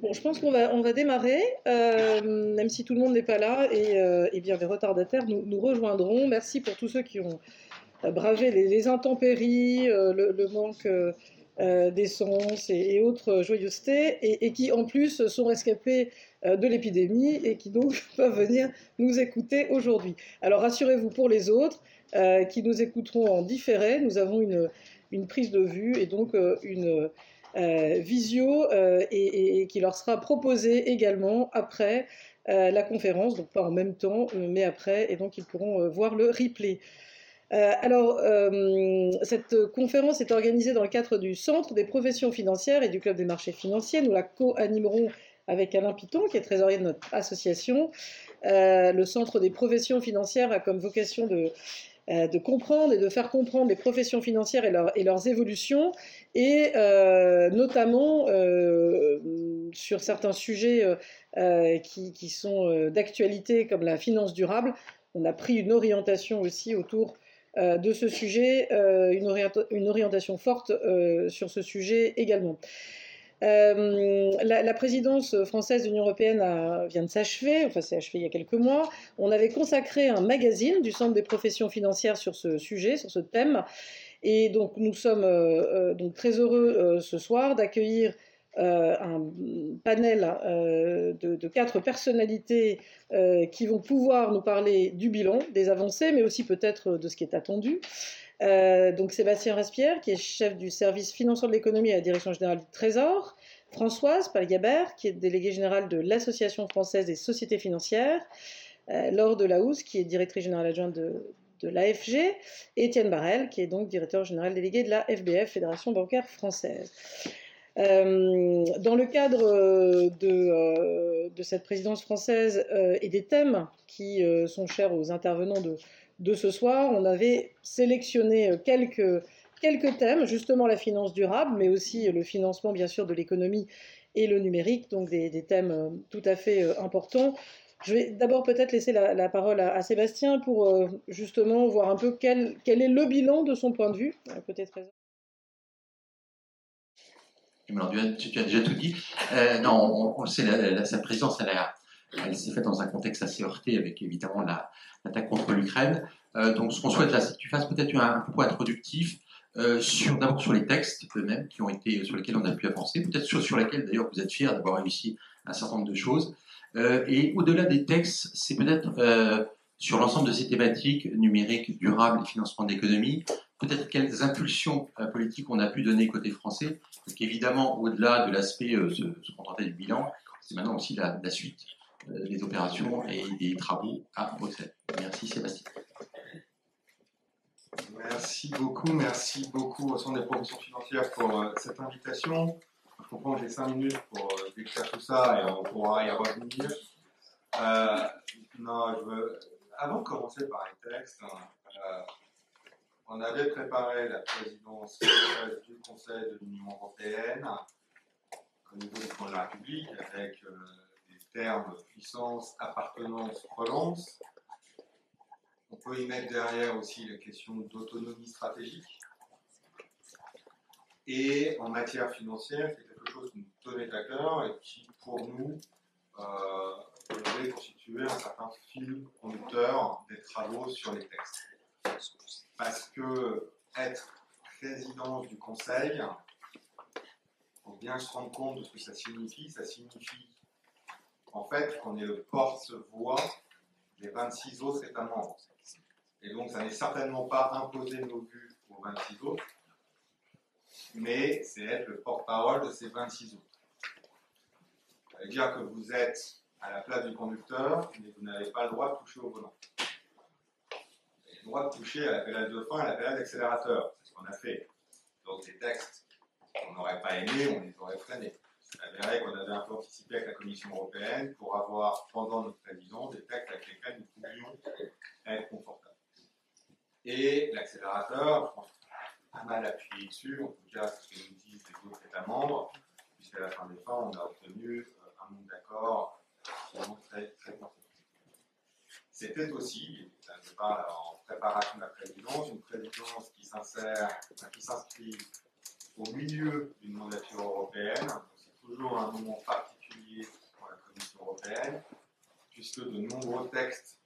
Bon, je pense qu'on va, on va démarrer, euh, même si tout le monde n'est pas là, et, euh, et bien les retardataires nous, nous rejoindront. Merci pour tous ceux qui ont euh, bravé les, intempéries, le, manque d'essence et, autres joyeusetés, et, qui en plus sont rescapés de l'épidémie et qui donc peuvent venir nous écouter aujourd'hui. Alors rassurez-vous pour les autres qui nous écouteront en différé, nous avons une, une prise de vue et donc une visio euh, et, qui leur sera proposée également après euh, la conférence, donc pas en même temps, euh, mais après, et donc ils pourront euh, voir le replay. Euh, alors, euh, cette conférence est organisée dans le cadre du Centre des professions financières et du Club des marchés financiers. Nous la co-animerons avec Alain Piton, qui est trésorier de notre association. Euh, le Centre des professions financières a comme vocation de, euh, de comprendre et de faire comprendre les professions financières et, leur- et leurs évolutions, et euh, notamment euh, sur certains sujets euh, euh, qui, sont euh, d'actualité, comme la finance durable. On a pris une orientation aussi autour euh, de ce sujet, euh, une, une orientation forte euh, sur ce sujet également. Euh, la, présidence française de l'Union européenne vient de s'achever, enfin c'est achevé il y a quelques mois. On avait consacré un magazine du Centre des professions financières sur ce sujet, sur ce thème. Et donc nous sommes euh, euh, donc très heureux ce soir d'accueillir un panel de, quatre personnalités qui vont pouvoir nous parler du bilan, des avancées, mais aussi peut-être de ce qui est attendu. Euh, donc Sébastien Raspierre, qui est chef du service financier de l'économie à la Direction générale du Trésor, Françoise Palgabert, qui est déléguée générale de l'Association française des sociétés financières, euh, Laure Delahousse, qui est directrice générale adjointe de, l'AFG, et Étienne Barrel, qui est donc directeur général délégué de la FBF, Fédération bancaire française. Euh, dans le cadre euh, de, cette présidence française et des thèmes qui sont chers aux intervenants de, de ce soir, on avait sélectionné euh, quelques, quelques thèmes, justement la finance durable, mais aussi le financement bien sûr de l'économie et le numérique, donc des, thèmes euh, tout à fait euh, importants. Je vais d'abord peut-être laisser la, parole à, Sébastien pour euh, justement voir un peu quel, quel est le bilan de son point de vue, tu, as, tu as déjà tout dit. Euh, non, on, on sait, la, la, sa présidence, elle, a- elle s'est faite dans un contexte assez heurté avec évidemment la- l'attaque contre l'Ukraine. Euh, donc, ce qu'on souhaite là, c'est que tu fasses peut-être un, un propos introductif euh, sur d'abord sur les textes eux-mêmes qui ont été sur lesquels on a pu avancer, peut-être sur, sur lesquels d'ailleurs vous êtes fiers d'avoir réussi un certain nombre de choses. Euh, et au-delà des textes, c'est peut-être euh, sur l'ensemble de ces thématiques numériques, durables et financement de l'économie, peut-être quelles impulsions euh, politiques on a pu donner côté français, parce qu'évidemment, au-delà de l'aspect euh, se, se contenter du bilan, c'est maintenant aussi la suite euh, des opérations et des travaux à Bruxelles. Merci Sébastien. Merci beaucoup, merci beaucoup au Centre des professions financières pour euh, cette invitation. Je comprends que j'ai 5 minutes pour euh, décrire tout ça et on pourra y revenir. Non. Avant de commencer par les textes, on avait préparé la présidence du Conseil de l'Union européenne au niveau du de la République avec termes puissance, appartenance, relance. On peut y mettre derrière aussi la question d'autonomie stratégique. Et en matière financière, c'est quelque chose qui nous tenait à cœur et qui, pour nous, euh, constituer un certain fil conducteur des travaux sur les textes. Parce que être président du Conseil, il faut bien se rendre compte de ce que ça signifie. Ça signifie en fait qu'on est le porte-voix des 26 autres États membres. Et donc, ça n'est certainement pas imposer nos vues aux 26 autres, mais c'est être le porte-parole de ces 26 autres. Ça veut dire que vous êtes à la place du conducteur, mais vous n'avez pas le droit de toucher au volant. Vous avez le droit de toucher à la pédale de frein et à la pédale d'accélérateur. C'est ce qu'on a fait. Donc, des textes qu'on n'aurait pas aimés, on les aurait freinés. C'est avéré qu'on avait un peu anticipé avec la Commission européenne pour avoir, pendant notre présidence, des textes avec lesquels nous pouvions être confortables. Et l'accélérateur, je pas mal appuyé dessus, en tout cas, ce que nous disent les autres États membres, puisqu'à la fin des fins, on a obtenu euh, un nombre d'accords vraiment très, très conséquent. C'était aussi, je parle en préparation de la présidence, une présidence qui s'inscrit au milieu d'une mandature européenne. Toujours un moment particulier pour la Commission européenne, puisque de nombreux textes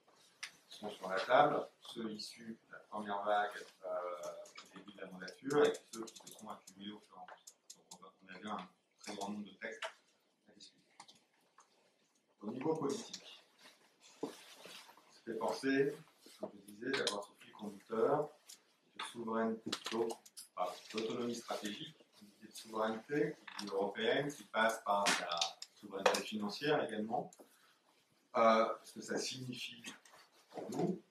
sont sur la table, ceux issus de la première vague euh, au début de la mandature et ceux qui se sont accumulés au fur et à. Donc on avait un très grand nombre de textes à discuter. Au niveau politique, ça fait penser, comme je disais, d'avoir ce fil conducteur de souveraineté, d'autonomie stratégique, souveraineté européenne qui passe par la souveraineté financière également, euh, parce que ça signifie pour nous,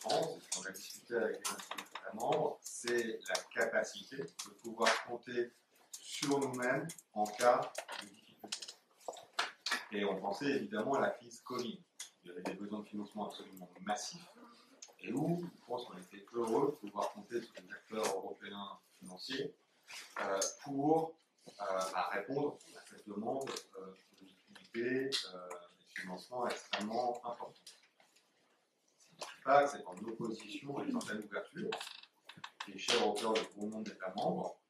France, ce qu'on a discuté avec les États membres, c'est la capacité de pouvoir compter sur nous-mêmes en cas de difficulté. Et on pensait évidemment à la crise Covid. Il y avait des besoins de financement absolument massifs et où je pense qu'on était heureux de pouvoir compter sur les acteurs européens financiers euh, pour euh, répondre à cette demande euh, de liquidité euh, et de financement extrêmement importante. pas que c'est en opposition à une certaine ouverture qui est chère au cœur du grand nombre d'États membres.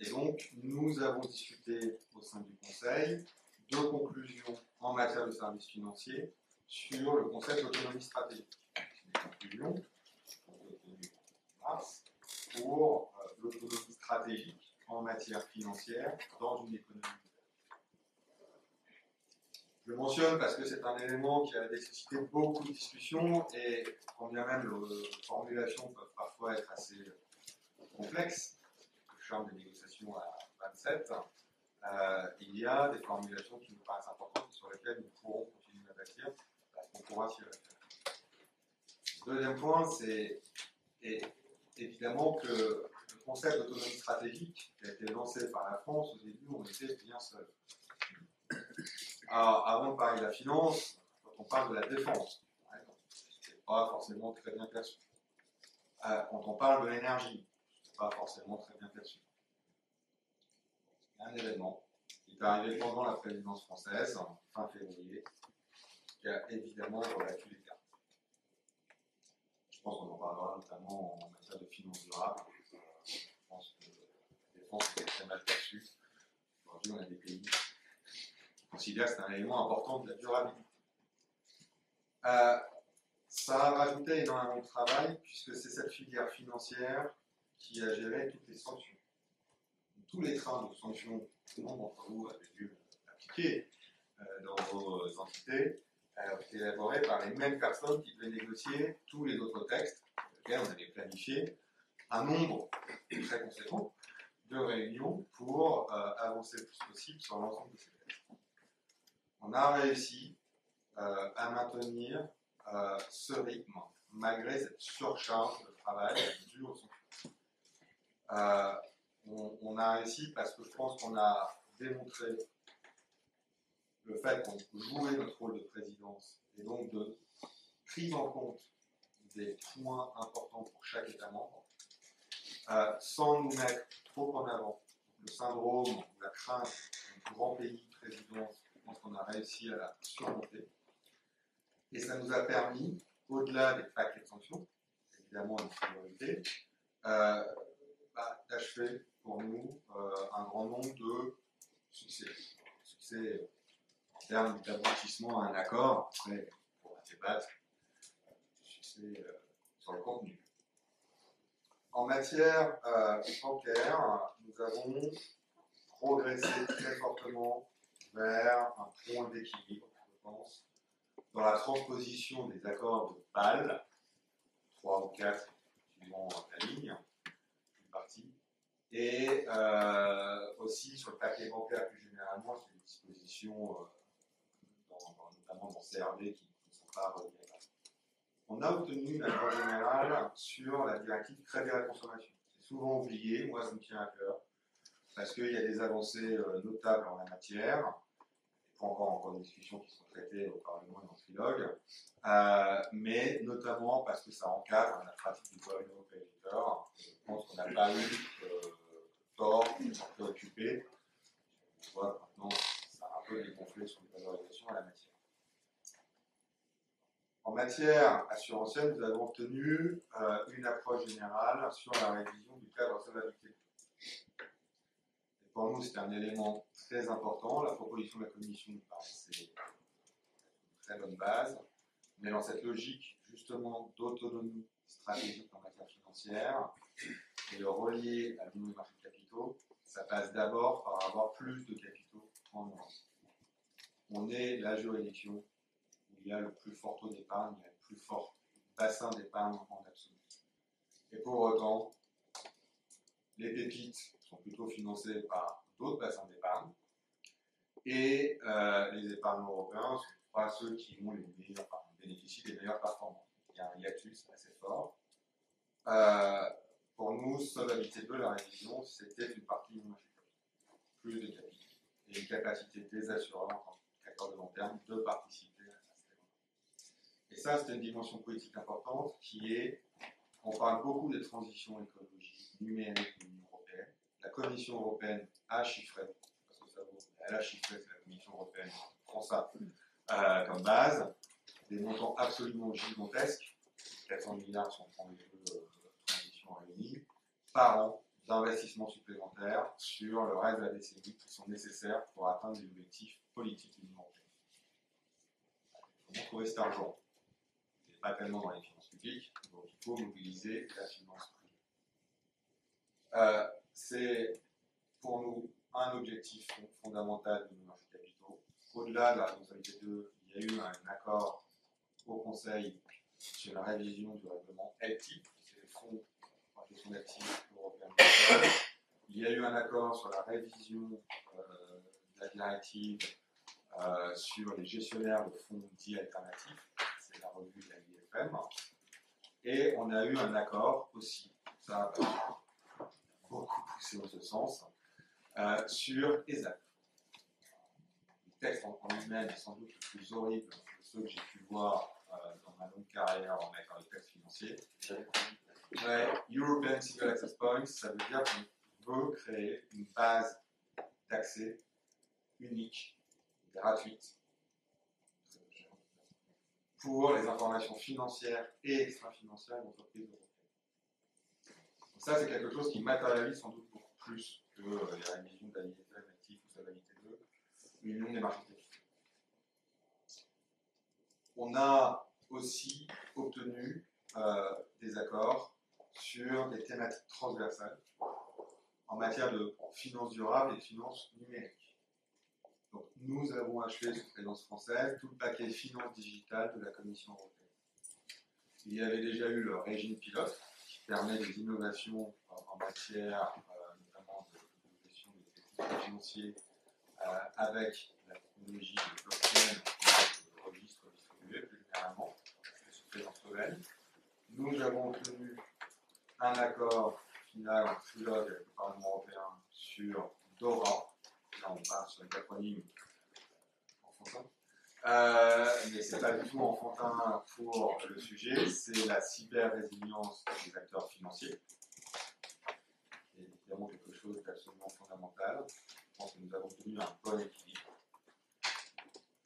Et donc, nous avons discuté au sein du Conseil de conclusions en matière de services financiers sur le concept d'autonomie stratégique. Des conclusions mars pour l'autonomie stratégique en matière financière dans une économie je le mentionne parce que c'est un élément qui a nécessité beaucoup de discussions et quand bien même les formulations peuvent parfois être assez complexes, le charme des négociations à 27, euh, il y a des formulations qui nous paraissent importantes sur lesquelles nous pourrons continuer à bâtir parce qu'on pourra s'y référer. Deuxième point, c'est évidemment que concept d'autonomie stratégique qui a été lancé par la France au début, on était bien seul. Alors, avant de parler de la finance, quand on parle de la défense, c'est pas forcément très bien perçu. Euh, quand on parle de l'énergie, c'est pas forcément très bien perçu. Un événement qui est arrivé pendant la présidence française, fin février, qui a évidemment rebattu les cartes. Je pense qu'on en parlera notamment en matière de finances durables. Très mal. Aujourd'hui, on a des pays considère que c'est un élément important de la durabilité. Euh, ça a rajouté énormément de travail, puisque c'est cette filière financière qui a géré toutes les sanctions. Tous les trains de sanctions que tout le monde d'entre vous avez dû appliquer euh, dans vos entités ont été élaborés par les mêmes personnes qui devaient négocier tous les autres textes, lesquels on avait planifié un nombre très conséquent de réunions pour avancer le plus possible sur l'ensemble de ces on a réussi euh, à maintenir euh, ce rythme malgré cette surcharge de travail due aux euh, on, a réussi parce que je pense qu'on a démontré le fait qu'on jouait notre rôle de présidence et donc de prise en compte des points importants pour chaque État membre, sans nous mettre trop en avant. Le syndrome la crainte du grand pays présidence je pense qu'on a réussi à la surmonter. Et ça nous a permis, au-delà des paquets de sanctions, évidemment une priorité, euh, bah, d'achever pour nous euh, un grand nombre de succès. Succès en termes d'aboutissement à un accord, après, on va débattre, succès euh, sur le contenu. En matière bancaire, nous avons progressé très fortement vers un point d'équilibre, je pense, dans la transposition des accords de Bâle, 3 ou 4 suivant la ligne, une partie, et euh, aussi sur le papier bancaire plus généralement, sur les dispositions, euh, notamment dans CRD, qui ne sont pas reliées On a obtenu un accord général sur la directive crédit à la consommation. C'est souvent oublié, moi ça me tient à cœur, parce qu'il y a des avancées euh, notables en la matière pas encore encore des discussions qui sont traitées au Parlement et en trilogue, euh, mais notamment parce que ça encadre la pratique du gouvernement créditeur. Je pense qu'on n'a pas eu euh, tort de s'en préoccuper. On voit maintenant ça a un peu dégonflé sur les valorisations à la matière. En matière assurantielle, nous avons obtenu euh, une approche générale sur la révision du cadre de solvabilité. pour nous, c'est un élément très important. La proposition de la Commission paraissait une très bonne base. Mais dans cette logique, justement, d'autonomie stratégique en matière financière, et de relier à l'union des marchés de capitaux, ça passe d'abord par avoir plus de capitaux en Europe. On est la juridiction il y a le plus fort taux d'épargne, le plus fort bassin d'épargne en absolu. Et pour autant, les pépites sont plutôt financées par d'autres bassins d'épargne, et euh, les épargnants européens ne sont pas ceux qui ont les meilleurs, enfin, bénéficient des meilleures performances. Il y a un hiatus assez fort. Euh, pour nous, Solvabilité 2, la révision, c'était une partie marché plus de capitaux et une capacité des assureurs en tant de long terme de participer. Et ça, c'est une dimension politique importante qui est, on parle beaucoup des transitions écologiques, numériques de l'Union européenne. La Commission européenne a chiffré, parce que ça vaut, elle a chiffré, c'est la Commission européenne qui prend ça euh, comme base, des montants absolument gigantesques, 400 milliards si on prend les deux euh, transitions réunies, par an d'investissements supplémentaires sur le reste de la décennie qui sont nécessaires pour atteindre les objectifs politiques de l'Union européenne. Comment trouver cet argent? Pas dans les finances publiques, donc il faut mobiliser la finance privée. Euh, C'est pour nous un objectif fondamental de nos marchés de capitaux. Au-delà de la responsabilité 2, il y a eu un accord au Conseil sur la révision du règlement LTIP, c'est les fonds en gestion d'actifs européens. Il y a eu un accord sur la révision euh, de la directive euh, sur les gestionnaires de fonds dits alternatifs, c'est la revue de la Et on a eu un accord aussi, ça a beaucoup poussé dans ce sens, euh, sur ESAP. Le texte en, en lui-même est sans doute le plus horrible de ceux que j'ai pu voir euh, dans ma longue carrière en matière de texte financier. Ouais, European Single Access Points, ça veut dire qu'on veut créer une base d'accès unique, gratuite, pour les informations financières et extra-financières d'entreprises européennes. Donc ça, c'est quelque chose qui matérialise sans doute beaucoup plus que euh, la IFM active ou Solvabilité 2, l'union des marchés capitaux. On a aussi obtenu euh, des accords sur des thématiques transversales en matière de finances durables et de finances numériques. Nous avons achevé sous présidence française tout le paquet finances digitales de la Commission européenne. Il y avait déjà eu le régime pilote qui permet des innovations en, en matière euh, notamment de, gestion des actifs financiers euh, avec la technologie de blockchain, de registre distribué plus généralement, sous présidence slovène. Nous avons obtenu un accord final en trilogue avec le Parlement européen sur DORA. Là, on parle sur les acronymes enfantin. Euh, mais ce n'est pas du tout enfantin pour le sujet, c'est la cyber-résilience des acteurs financiers. C'est évidemment quelque chose d'absolument fondamental. Je pense que nous avons obtenu un bon équilibre.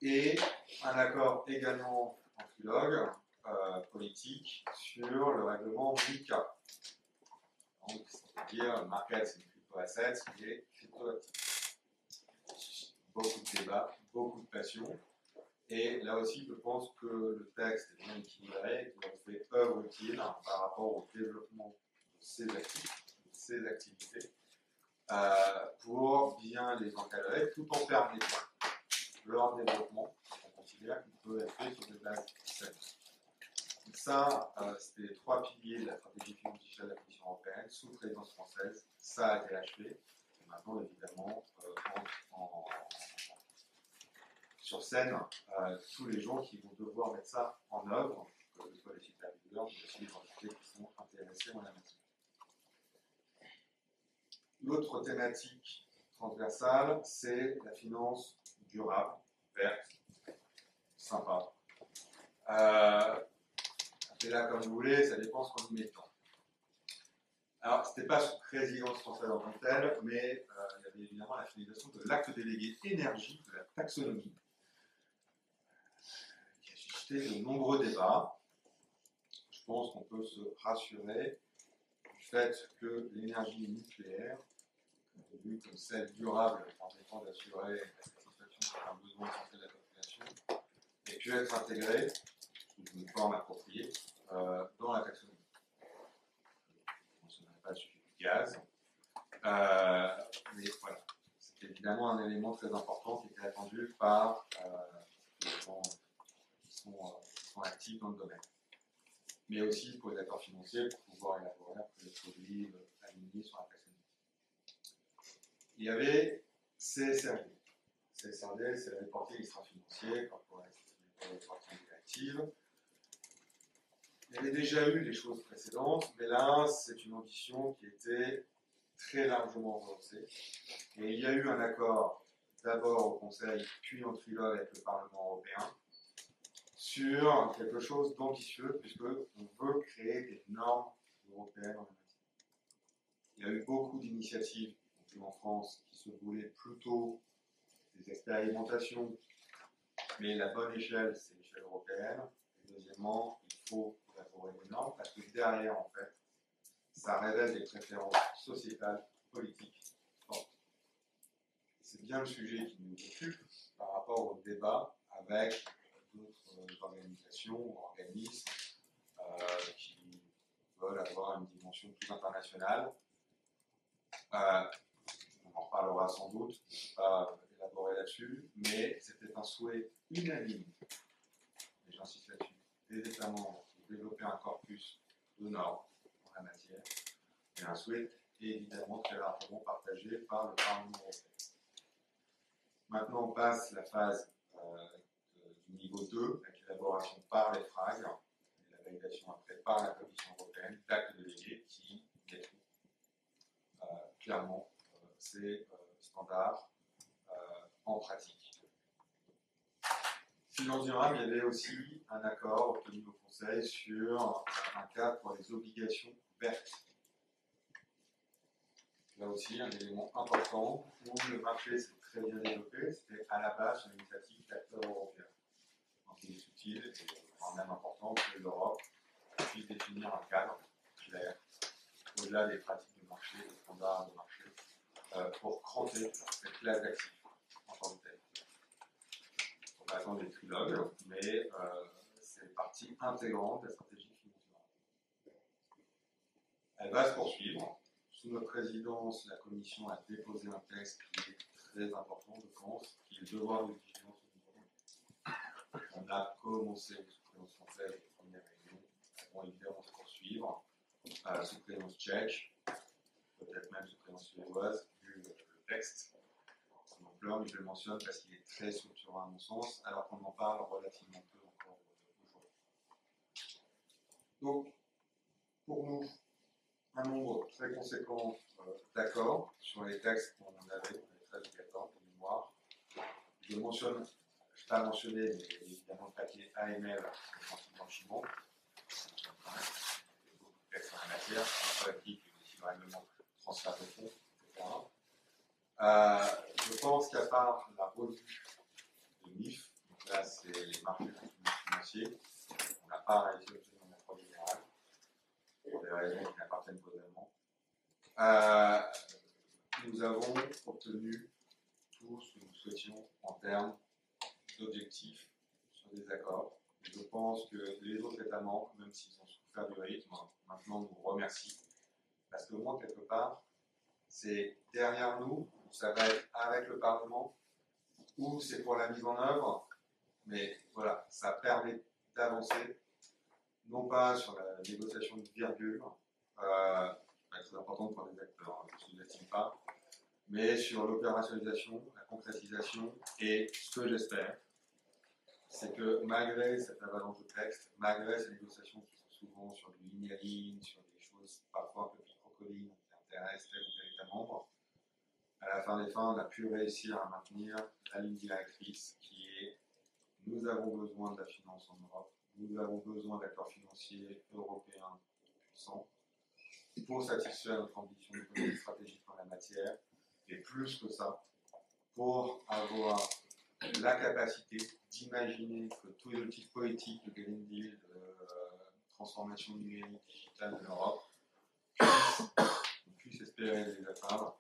Et un accord également en trilogue euh, politique sur le règlement MICA. Donc, c'est-à-dire market c'est crypto-assets et crypto-actifs. Beaucoup de débats, beaucoup de passion. Et là aussi, je pense que le texte est bien équilibré et qu'on fait œuvre utile par rapport au développement de ces actifs, ces activités, euh, pour bien les encadrer tout en permettant leur développement. On considère qu'il peut être fait sur des bases saines. Ça, euh, c'était les trois piliers de la stratégie finance digitale de la Commission européenne sous présidence française. Ça a été achevé. Maintenant, évidemment, euh, en, sur scène, euh, tous les gens qui vont devoir mettre ça en œuvre, que ce soit les superviseurs, aussi les entités qui sont intéressées en la matière. L'autre thématique transversale, c'est la finance durable, verte, sympa. Euh, là, comme vous voulez, ça dépend ce qu'on y met dedans. Alors, ce n'était pas sous présidence française en tant que telle, mais euh, il y avait évidemment la finalisation de l'acte délégué énergie de la taxonomie, qui a suscité de nombreux débats. Je pense qu'on peut se rassurer du fait que l'énergie nucléaire, vue comme celle durable permettant d'assurer la satisfaction un besoin de la population, et puis être intégrée sous une forme appropriée euh, dans la taxonomie. Je ne mentionnerai pas le sujet du gaz, euh, c'est évidemment un élément très important qui était attendu par euh, les gens qui sont, euh, actifs dans le domaine mais aussi pour les acteurs financiers pour pouvoir élaborer les produits euh, alignés sur la taxonomie. Il y avait CSRD. CSRD, c'est le reporting extra-financier, corporate reporting active. Il y avait déjà eu des choses précédentes, mais là, c'est une ambition qui était très largement relancée. Et il y a eu un accord d'abord au Conseil, puis en trilogue avec le Parlement européen, sur quelque chose d'ambitieux, puisqu'on veut créer des normes européennes en la matière. Il y a eu beaucoup d'initiatives en France qui se voulaient plutôt des expérimentations, mais la bonne échelle, c'est l'échelle européenne. Et deuxièmement, il faut normes, parce que derrière, en fait, ça révèle des préférences sociétales, politiques fortes. C'est bien le sujet qui nous occupe par rapport au débat avec d'autres organisations organismes euh, qui veulent avoir une dimension plus internationale. Euh, on en reparlera sans doute, je ne vais pas élaborer là-dessus, mais c'était un souhait unanime, et j'insiste là-dessus, des États membres développer un corpus de normes en la matière, et un souhait évidemment très largement partagé par le Parlement européen. Maintenant, on passe la phase euh, du niveau 2, avec l'élaboration par les FRAG et la validation après par la Commission européenne d'actes délégués qui mettent euh, clairement euh, ces standards en pratique. Finance durable, il y avait aussi un accord obtenu au Conseil sur un cadre pour les obligations vertes. Là aussi, un élément important où le marché s'est très bien développé, c'était à la base une initiative d'acteurs européens il est utile et vraiment même important que l'Europe puisse définir un cadre clair, au-delà des pratiques de marché, des standards de marché, euh, pour cranter cette classe d'actifs en tant que telle. Va attendre des trilogues, mais euh, c'est partie intégrante de la stratégie financière. Elle va se poursuivre. Sous notre présidence, la Commission a déposé un texte qui est très important, je pense, qui est le devoir de vigilance on a commencé sous présidence française les premières réunions. Vont évidemment se poursuivre. Euh, sous présidence tchèque, peut-être même sous présidence suédoise, vu le texte, je le mentionne parce qu'il est très structurant à mon sens, alors qu'on en parle relativement peu encore aujourd'hui. Donc, pour nous, un nombre très conséquent euh, d'accords sur les textes qu'on avait, les 13 ou 14 de mémoire. Je mentionne je pas mentionné, mais évidemment le papier AML, textes en la matière, aussi le transfert de fonds, etc. Euh, je pense qu'à part la revue de MIF, donc là c'est les marchés financiers, on n'a pas réussi à obtenir un approche générale, pour des raisons qui n'appartiennent pas vraiment. Euh, nous avons obtenu tout ce que nous souhaitions en termes d'objectifs sur des accords. je pense que les autres États membres, même s'ils ont souffert du rythme, maintenant nous remercient. Parce que moins, quelque part, c'est derrière nous, ça va être avec le Parlement, ou c'est pour la mise en œuvre, mais voilà, ça permet d'avancer, non pas sur la négociation de virgule, euh, très importante pour les acteurs, hein, je ne pas, mais sur l'opérationnalisation, la concrétisation, et ce que j'espère, c'est que malgré cette avalanche de textes, malgré ces négociations qui sont souvent sur du ligne à ligne, sur des choses parfois un peu microcolines qui intéressent tel ou tel État membre, à la fin des fins, on a pu réussir à maintenir la ligne directrice qui est nous avons besoin de la finance en Europe, nous avons besoin d'acteurs financiers européens puissants. Pour satisfaire notre ambition de stratégique en la matière, et plus que ça, pour avoir la capacité d'imaginer que tous les outils politiques de Green Deal, de euh, transformation numérique digitale de l'Europe puissent, espérer les atteindre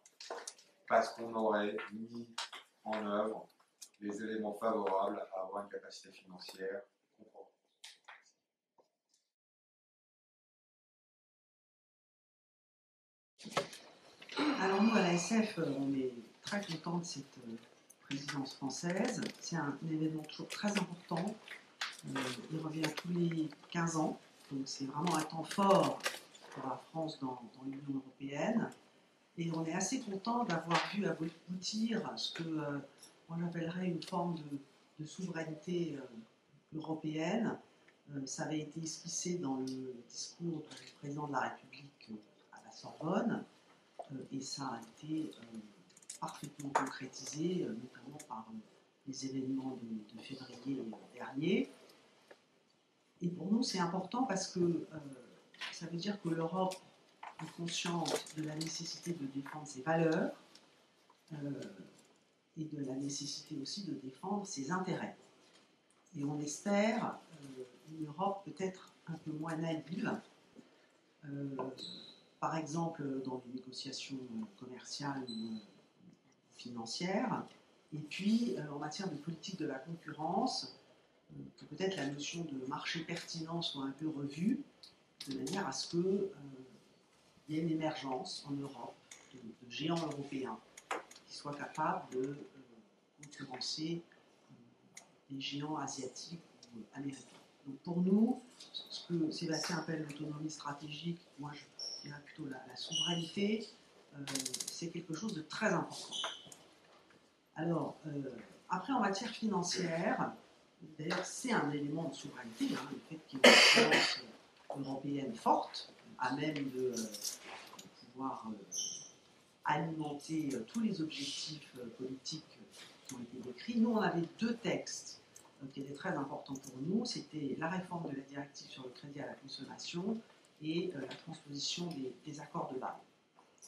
parce qu'on aurait mis en œuvre les éléments favorables à avoir une capacité financière conforme. Alors nous, à la SF, on est très contents de cette euh, présidence française. C'est un, événement toujours très important. Euh, il revient tous les 15 ans, donc c'est vraiment un temps fort pour la France dans, l'Union européenne. Et on est assez content d'avoir vu aboutir ce que euh, on appellerait une forme de, souveraineté européenne. ça avait été esquissé dans le discours du président de la République à la Sorbonne. Euh, et ça a été euh, parfaitement concrétisé, euh, notamment par les événements de, février dernier. Et pour nous, c'est important parce que ça veut dire que l'Europe est consciente de la nécessité de défendre ses valeurs et de la nécessité aussi de défendre ses intérêts. Et on espère une Europe peut-être un peu moins naïve, par exemple dans les négociations commerciales ou financières, et puis euh, en matière de politique de la concurrence, euh, que peut-être la notion de marché pertinent soit un peu revue, de manière à ce qu'il euh, y ait une émergence en Europe de, géants européens qui soient capables de concurrencer les géants asiatiques ou américains. Donc pour nous, ce que Sébastien appelle l'autonomie stratégique, moi je plutôt la, souveraineté, euh, c'est quelque chose de très important. Alors, euh, après en matière financière, d'ailleurs c'est un élément de souveraineté, hein, le fait qu'il y ait une finance européenne forte, à même de, pouvoir euh, alimenter tous les objectifs politiques qui ont été décrits. Nous, on avait deux textes qui étaient très importants pour nous. C'était la réforme de la directive sur le crédit à la consommation et euh, la transposition des, accords de Bâle.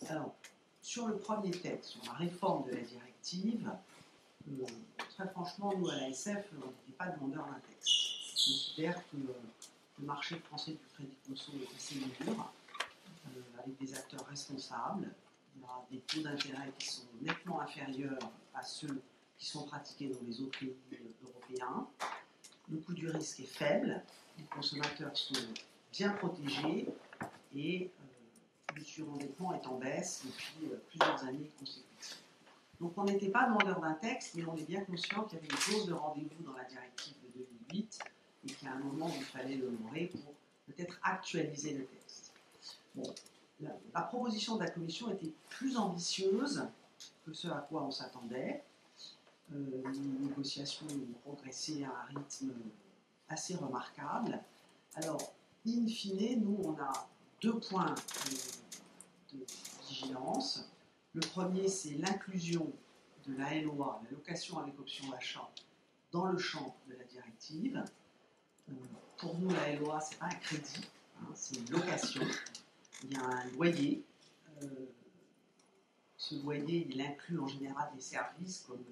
Alors, sur le premier texte, sur la réforme de la directive, euh, très franchement, nous à l'ASF, on n'était pas demandeur d'un texte. On considère que euh, le marché français du crédit conso est assez mûr, avec des acteurs responsables. Il y a des taux d'intérêt qui sont nettement inférieurs à ceux qui sont pratiqués dans les autres pays européens. Le coût du risque est faible, les consommateurs sont bien protégé et euh, le surendettement est en baisse depuis euh, plusieurs années consécutives. Donc on n'était pas demandeur d'un texte, mais on est bien conscient qu'il y avait une clause de rendez-vous dans la directive de 2008 et a un moment il fallait le pour peut-être actualiser le texte. Bon, la, proposition de la Commission était plus ambitieuse que ce à quoi on s'attendait. Euh, les négociations ont progressé à un rythme assez remarquable. Alors, in fine, nous, on a deux points de, vigilance. Le premier, c'est l'inclusion de la LOA, la location avec option d'achat, dans le champ de la directive. Euh, pour nous, la LOA, ce n'est pas un crédit, hein, c'est une location. Il y a un loyer. Euh, ce loyer, il inclut en général des services comme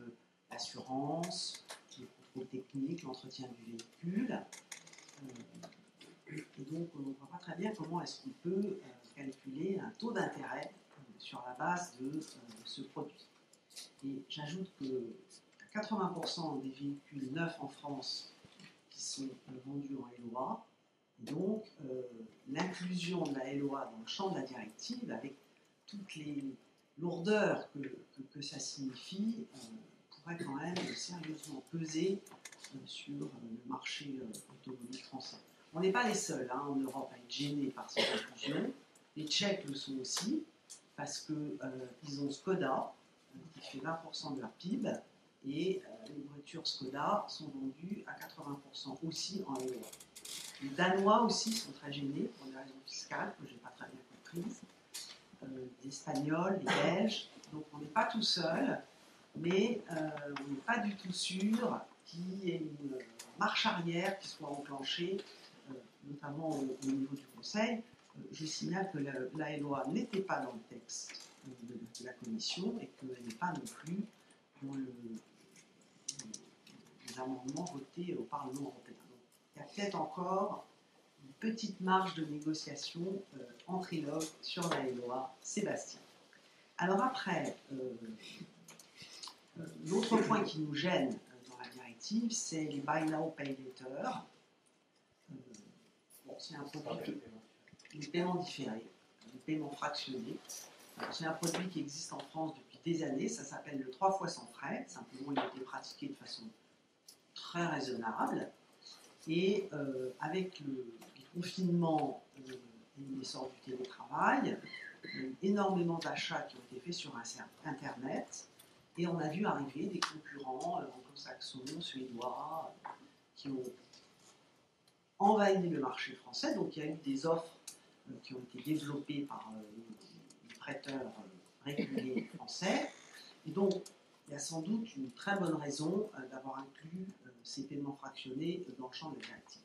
l'assurance, le contrôle technique, l'entretien du véhicule. Euh, et donc, on ne voit pas très bien comment est-ce qu'on peut euh, calculer un taux d'intérêt euh, sur la base de euh, ce produit. Et j'ajoute que 80% des véhicules neufs en France sont vendus en LOA, donc l'inclusion de la LOA dans le champ de la directive, avec toutes les lourdeurs que, que, ça signifie, pourrait quand même sérieusement peser sur le marché automobile français. On n'est pas les seuls hein, en Europe à être gênés par cette inclusion. Les Tchèques le sont aussi, parce qu'ils euh, ont Skoda, euh, qui fait 20% de leur PIB, et euh, les voitures Skoda sont vendues à 80% aussi en Europe. Les Danois aussi sont très gênés pour des raisons fiscales que je n'ai pas très bien comprises. les Espagnols, les Belges. Donc on n'est pas tout seul, mais on n'est pas du tout sûr qu'il y ait une marche arrière qui soit enclenchée notamment au, niveau du Conseil, euh, je signale que la, LOA n'était pas dans le texte de, la Commission et qu'elle n'est pas non plus dans le, amendements votés au Parlement européen. Donc, il y a peut-être encore une petite marge de négociation euh, en trilogue sur la LOA. Sébastien. Alors après, l'autre point qui nous gêne dans la directive, c'est les buy now, pay later. bon, c'est un produit, les paiements différés, les paiements fractionnés. C'est un produit qui existe en France depuis des années, ça s'appelle le 3 fois sans frais, simplement il a été pratiqué de façon très raisonnable. Et euh, avec le, les confinements euh, et l'essor du télétravail, énormément d'achats qui ont été faits sur Internet. Et on a vu arriver des concurrents euh, anglo-saxons, suédois, qui ont envahi le marché français. Donc il y a eu des offres qui ont été développées par les prêteurs régulés français. Et donc, il y a sans doute une très bonne raison d'avoir inclus ces paiements fractionnés dans le champ de directive.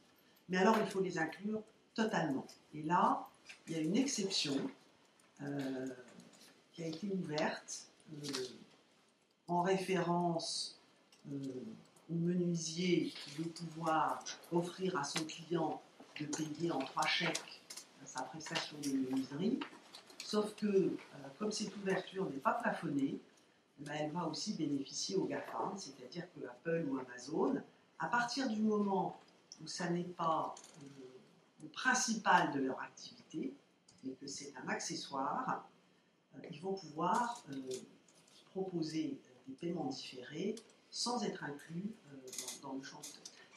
Mais alors, il faut les inclure totalement. Et là, il y a une exception euh, qui a été ouverte euh, en référence euh, au menuisier qui veut pouvoir offrir à son client de payer en trois chèques sa prestation de menuiserie. Sauf que, comme cette ouverture n'est pas plafonnée, elle va aussi bénéficier aux GAFA, c'est-à-dire que Apple ou Amazon à partir du moment où ça n'est pas euh, le principal de leur activité, mais que c'est un accessoire, euh, ils vont pouvoir euh, proposer des paiements différés sans être inclus dans, le champ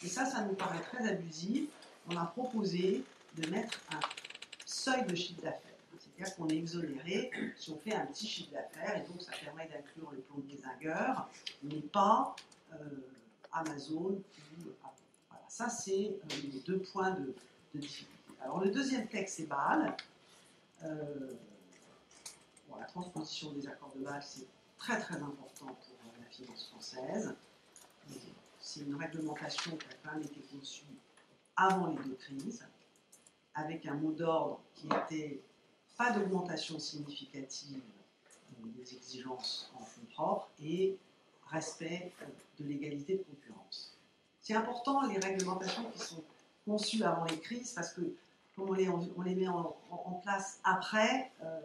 Et ça, ça nous paraît très abusif. On a proposé de mettre un seuil de chiffre d'affaires. C'est-à-dire qu'on est exonéré si on fait un petit chiffre d'affaires, et donc ça permet d'inclure le plombier zingueur, mais pas Amazon Voilà, ça, c'est euh, les deux points de, difficulté. Alors, le deuxième texte, c'est Bâle. Euh, la transposition des accords de Bâle, c'est très très important pour euh, la finance française. C'est une réglementation qui a quand même été conçue avant les deux crises, avec un mot d'ordre qui était pas d'augmentation significative des exigences en fonds propres et respect de l'égalité de concurrence. C'est important les réglementations qui sont conçues avant les crises parce que comme on les, met en, place après, euh,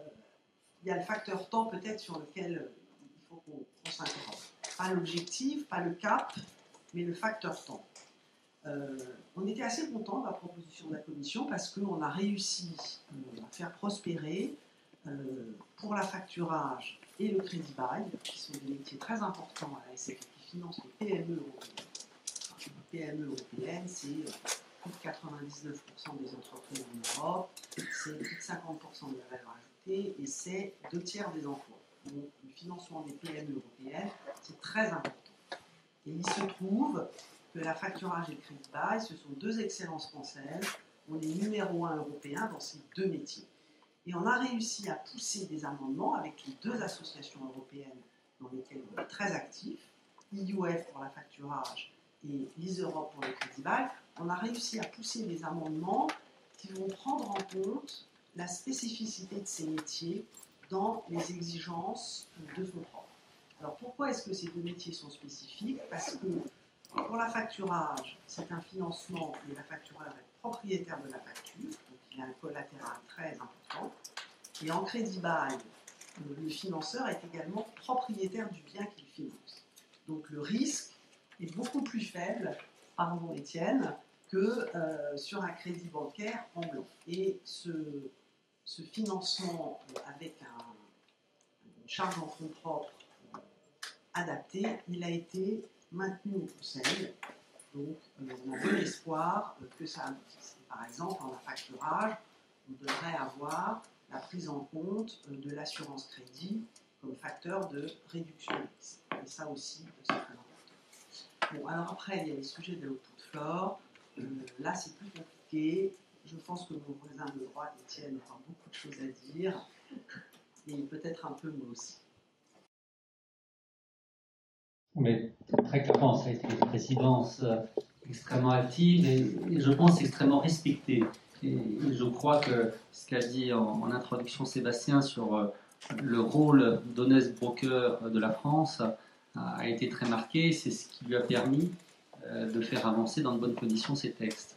il y a le facteur temps peut-être sur lequel il faut qu'on s'interroge. Pas l'objectif, pas le cap, mais le facteur temps. Euh, on était assez content de la proposition de la Commission parce qu'on a réussi à faire prospérer pour la facturage et le crédit bail, qui sont des métiers très importants à la SFI, qui financent les PME européennes. les PME européennes, c'est plus de 99% des entreprises en Europe, c'est plus de 50% de la valeur ajoutée et c'est deux tiers des emplois. Donc le financement des PME européennes, c'est très important. Et il se trouve que la facturage et le crédit bail, ce sont deux excellences françaises. On est numéro un européen dans ces deux métiers. Et on a réussi à pousser des amendements avec les deux associations européennes dans lesquelles on est très actif, IUF pour la facturage et l'ISEUROPE pour le crédit bail. On a réussi à pousser des amendements qui vont prendre en compte la spécificité de ces métiers dans les exigences de fonds propres. Alors pourquoi est-ce que ces deux métiers sont spécifiques? Parce que pour la facturage, c'est un financement et la factureur est propriétaire de la facture, il y a un collatéral très important. Et en crédit bail, le financeur est également propriétaire du bien qu'il finance. Donc le risque est beaucoup plus faible, pardon Étienne, que euh, sur un crédit bancaire en blanc. Et ce, ce financement avec un, une charge en fonds propres euh, adaptée, il a été maintenu au Conseil. Donc on a bon espoir que ça aboutisse. Par exemple, en facturage, on devrait avoir la prise en compte de l'assurance crédit comme facteur de réduction de. Et ça aussi, c'est très important. Bon, alors après, il y a les sujets de l'output floor. Euh, là, c'est plus compliqué. Je pense que mon voisin de droite, Étienne, aura beaucoup de choses à dire. Et peut-être un peu moi aussi. Mais très clairement, ça a été une présidence euh, extrêmement active et, je pense extrêmement respectée. Et, je crois que ce qu'a dit en, introduction Sébastien sur euh, le rôle d'honnête broker de la France a, été très marqué. C'est ce qui lui a permis euh, de faire avancer dans de bonnes conditions ces textes.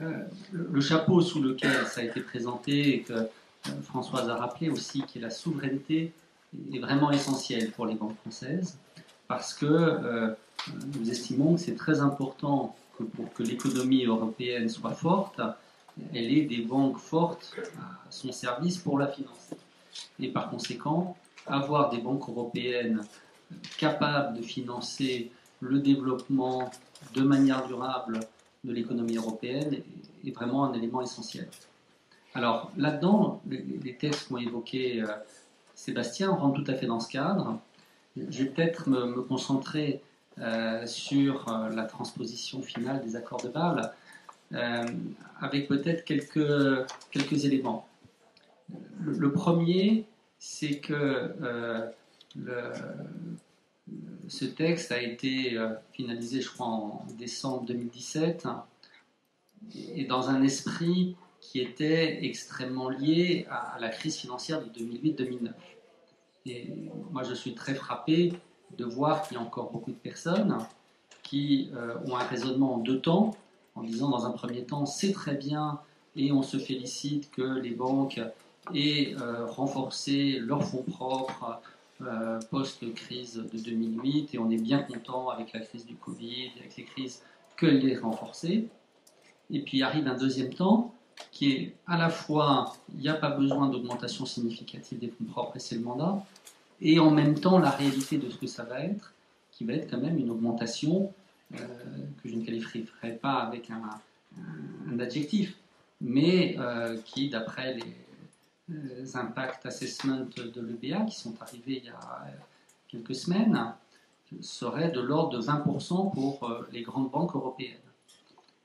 Euh, le, chapeau sous lequel ça a été présenté et que Françoise a rappelé aussi, qui est la souveraineté est vraiment essentiel pour les banques françaises parce que euh, nous estimons que c'est très important que pour que l'économie européenne soit forte, elle ait des banques fortes à son service pour la financer. Et par conséquent, avoir des banques européennes capables de financer le développement de manière durable de l'économie européenne est vraiment un élément essentiel. Alors là-dedans, les, textes qu'ont évoqué euh, Sébastien rentrent tout à fait dans ce cadre. Je vais peut-être me, concentrer euh, sur euh, la transposition finale des accords de Bâle, avec peut-être quelques, quelques éléments. Le, premier, c'est que ce texte a été finalisé, je crois, en décembre 2017, et dans un esprit qui était extrêmement lié à la crise financière de 2008-2009. Et moi, je suis très frappé de voir qu'il y a encore beaucoup de personnes qui euh, ont un raisonnement en deux temps, en disant dans un premier temps, c'est très bien et on se félicite que les banques aient euh, renforcé leurs fonds propres euh, post-crise de 2008 et on est bien content avec la crise du Covid, avec les crises qu'elles aient renforcées. Et puis arrive un deuxième temps qui est à la fois, il n'y a pas besoin d'augmentation significative des fonds propres et c'est le mandat, et en même temps la réalité de ce que ça va être, qui va être quand même une augmentation euh, que je ne qualifierai pas avec un, adjectif, mais euh, qui, d'après les, les, impact assessment de l'EBA qui sont arrivés il y a quelques semaines, serait de l'ordre de 20% pour euh, les grandes banques européennes.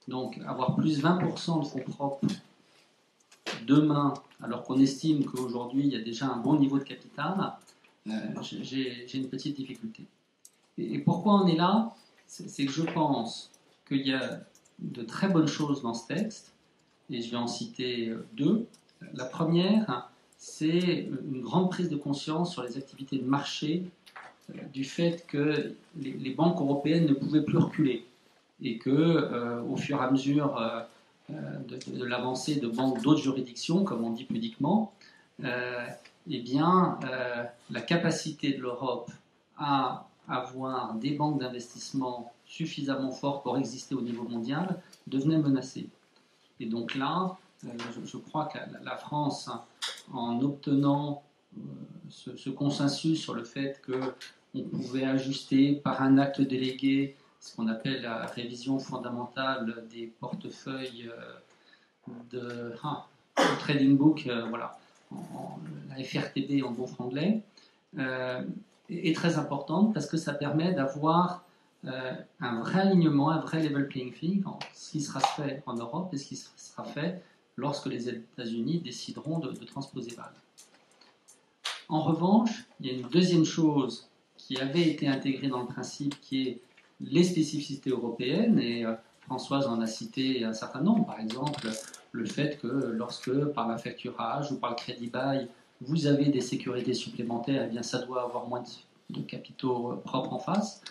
Donc avoir plus 20% de fonds propres demain, alors qu'on estime qu'aujourd'hui il y a déjà un bon niveau de capital, euh, j'ai une petite difficulté. Et, pourquoi on est là? C'est que je pense qu'il y a de très bonnes choses dans ce texte, et je vais en citer euh, deux. La première, c'est une grande prise de conscience sur les activités de marché euh, du fait que les banques européennes ne pouvaient plus reculer et que euh, au fur et à mesure euh, de, l'avancée de banques d'autres juridictions, comme on dit pudiquement, eh bien, la capacité de l'Europe à avoir des banques d'investissement suffisamment fortes pour exister au niveau mondial devenait menacée. Et donc là, je, crois que la, France, en obtenant ce, ce, consensus sur le fait qu'on pouvait ajuster par un acte délégué ce qu'on appelle la révision fondamentale des portefeuilles euh, de ah, trading book, euh, la FRTB en bon franglais, euh, est très importante parce que ça permet d'avoir un vrai alignement, un vrai level playing field entre ce qui sera fait en Europe et ce qui sera fait lorsque les États-Unis décideront de, transposer BAL. En revanche, il y a une deuxième chose qui avait été intégrée dans le principe qui est les spécificités européennes, et euh, Françoise en a cité un certain nombre, par exemple le fait que lorsque par la facturage ou par le crédit bail, vous avez des sécurités supplémentaires, eh bien ça doit avoir moins de, capitaux euh, propres en face.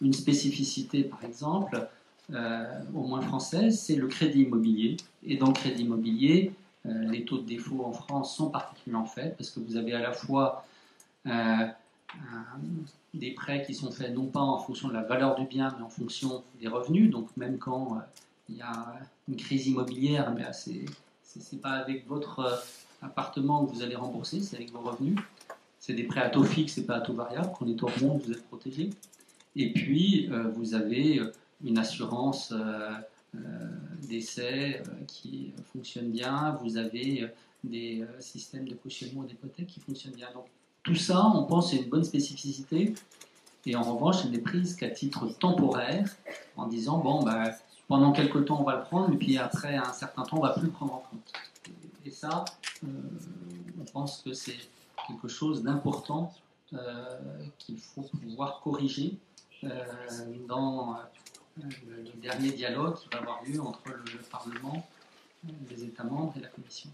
Une spécificité, par exemple, euh, au moins française, c'est le crédit immobilier. Et dans le crédit immobilier, les taux de défaut en France sont particulièrement faibles parce que vous avez à la fois des prêts qui sont faits non pas en fonction de la valeur du bien, mais en fonction des revenus. Donc même quand euh, il y a une crise immobilière, mais ce n'est pas avec votre euh, appartement que vous allez rembourser, c'est avec vos revenus. C'est des prêts à taux fixe et pas à taux variable. Quand les taux remontent, vous êtes protégé. Et puis, euh, vous avez une assurance d'essai qui fonctionne bien. Vous avez des systèmes de cautionnement d'hypothèque qui fonctionnent bien. Tout ça, on pense, c'est une bonne spécificité. Et en revanche, elle n'est prise qu'à titre temporaire, en disant, bon, bah, pendant quelques temps, on va le prendre, et puis après, un certain temps, on ne va plus le prendre en compte. Et ça, euh, on pense que c'est quelque chose d'important euh, qu'il faut pouvoir corriger euh, dans le dernier dialogue qui va avoir lieu entre le Parlement, les États membres et la Commission.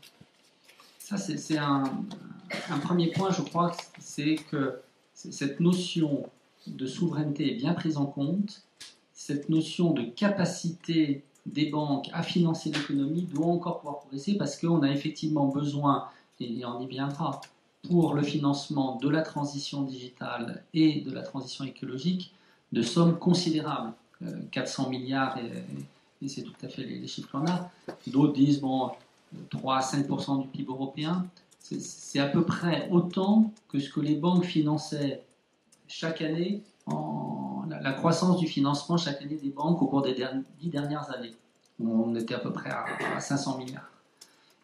Ça, c'est un, premier point, je crois, c'est que cette notion de souveraineté est bien prise en compte. Cette notion de capacité des banques à financer l'économie doit encore pouvoir progresser parce qu'on a effectivement besoin, et on y viendra, pour le financement de la transition digitale et de la transition écologique de sommes considérables. 400 milliards, et, c'est tout à fait les, chiffres qu'on a. D'autres disent, bon, 3 à 5% du PIB européen. C'est à peu près autant que ce que les banques finançaient chaque année, en, la, croissance du financement chaque année des banques au cours des dix dernières années. On était à peu près à, 500 milliards.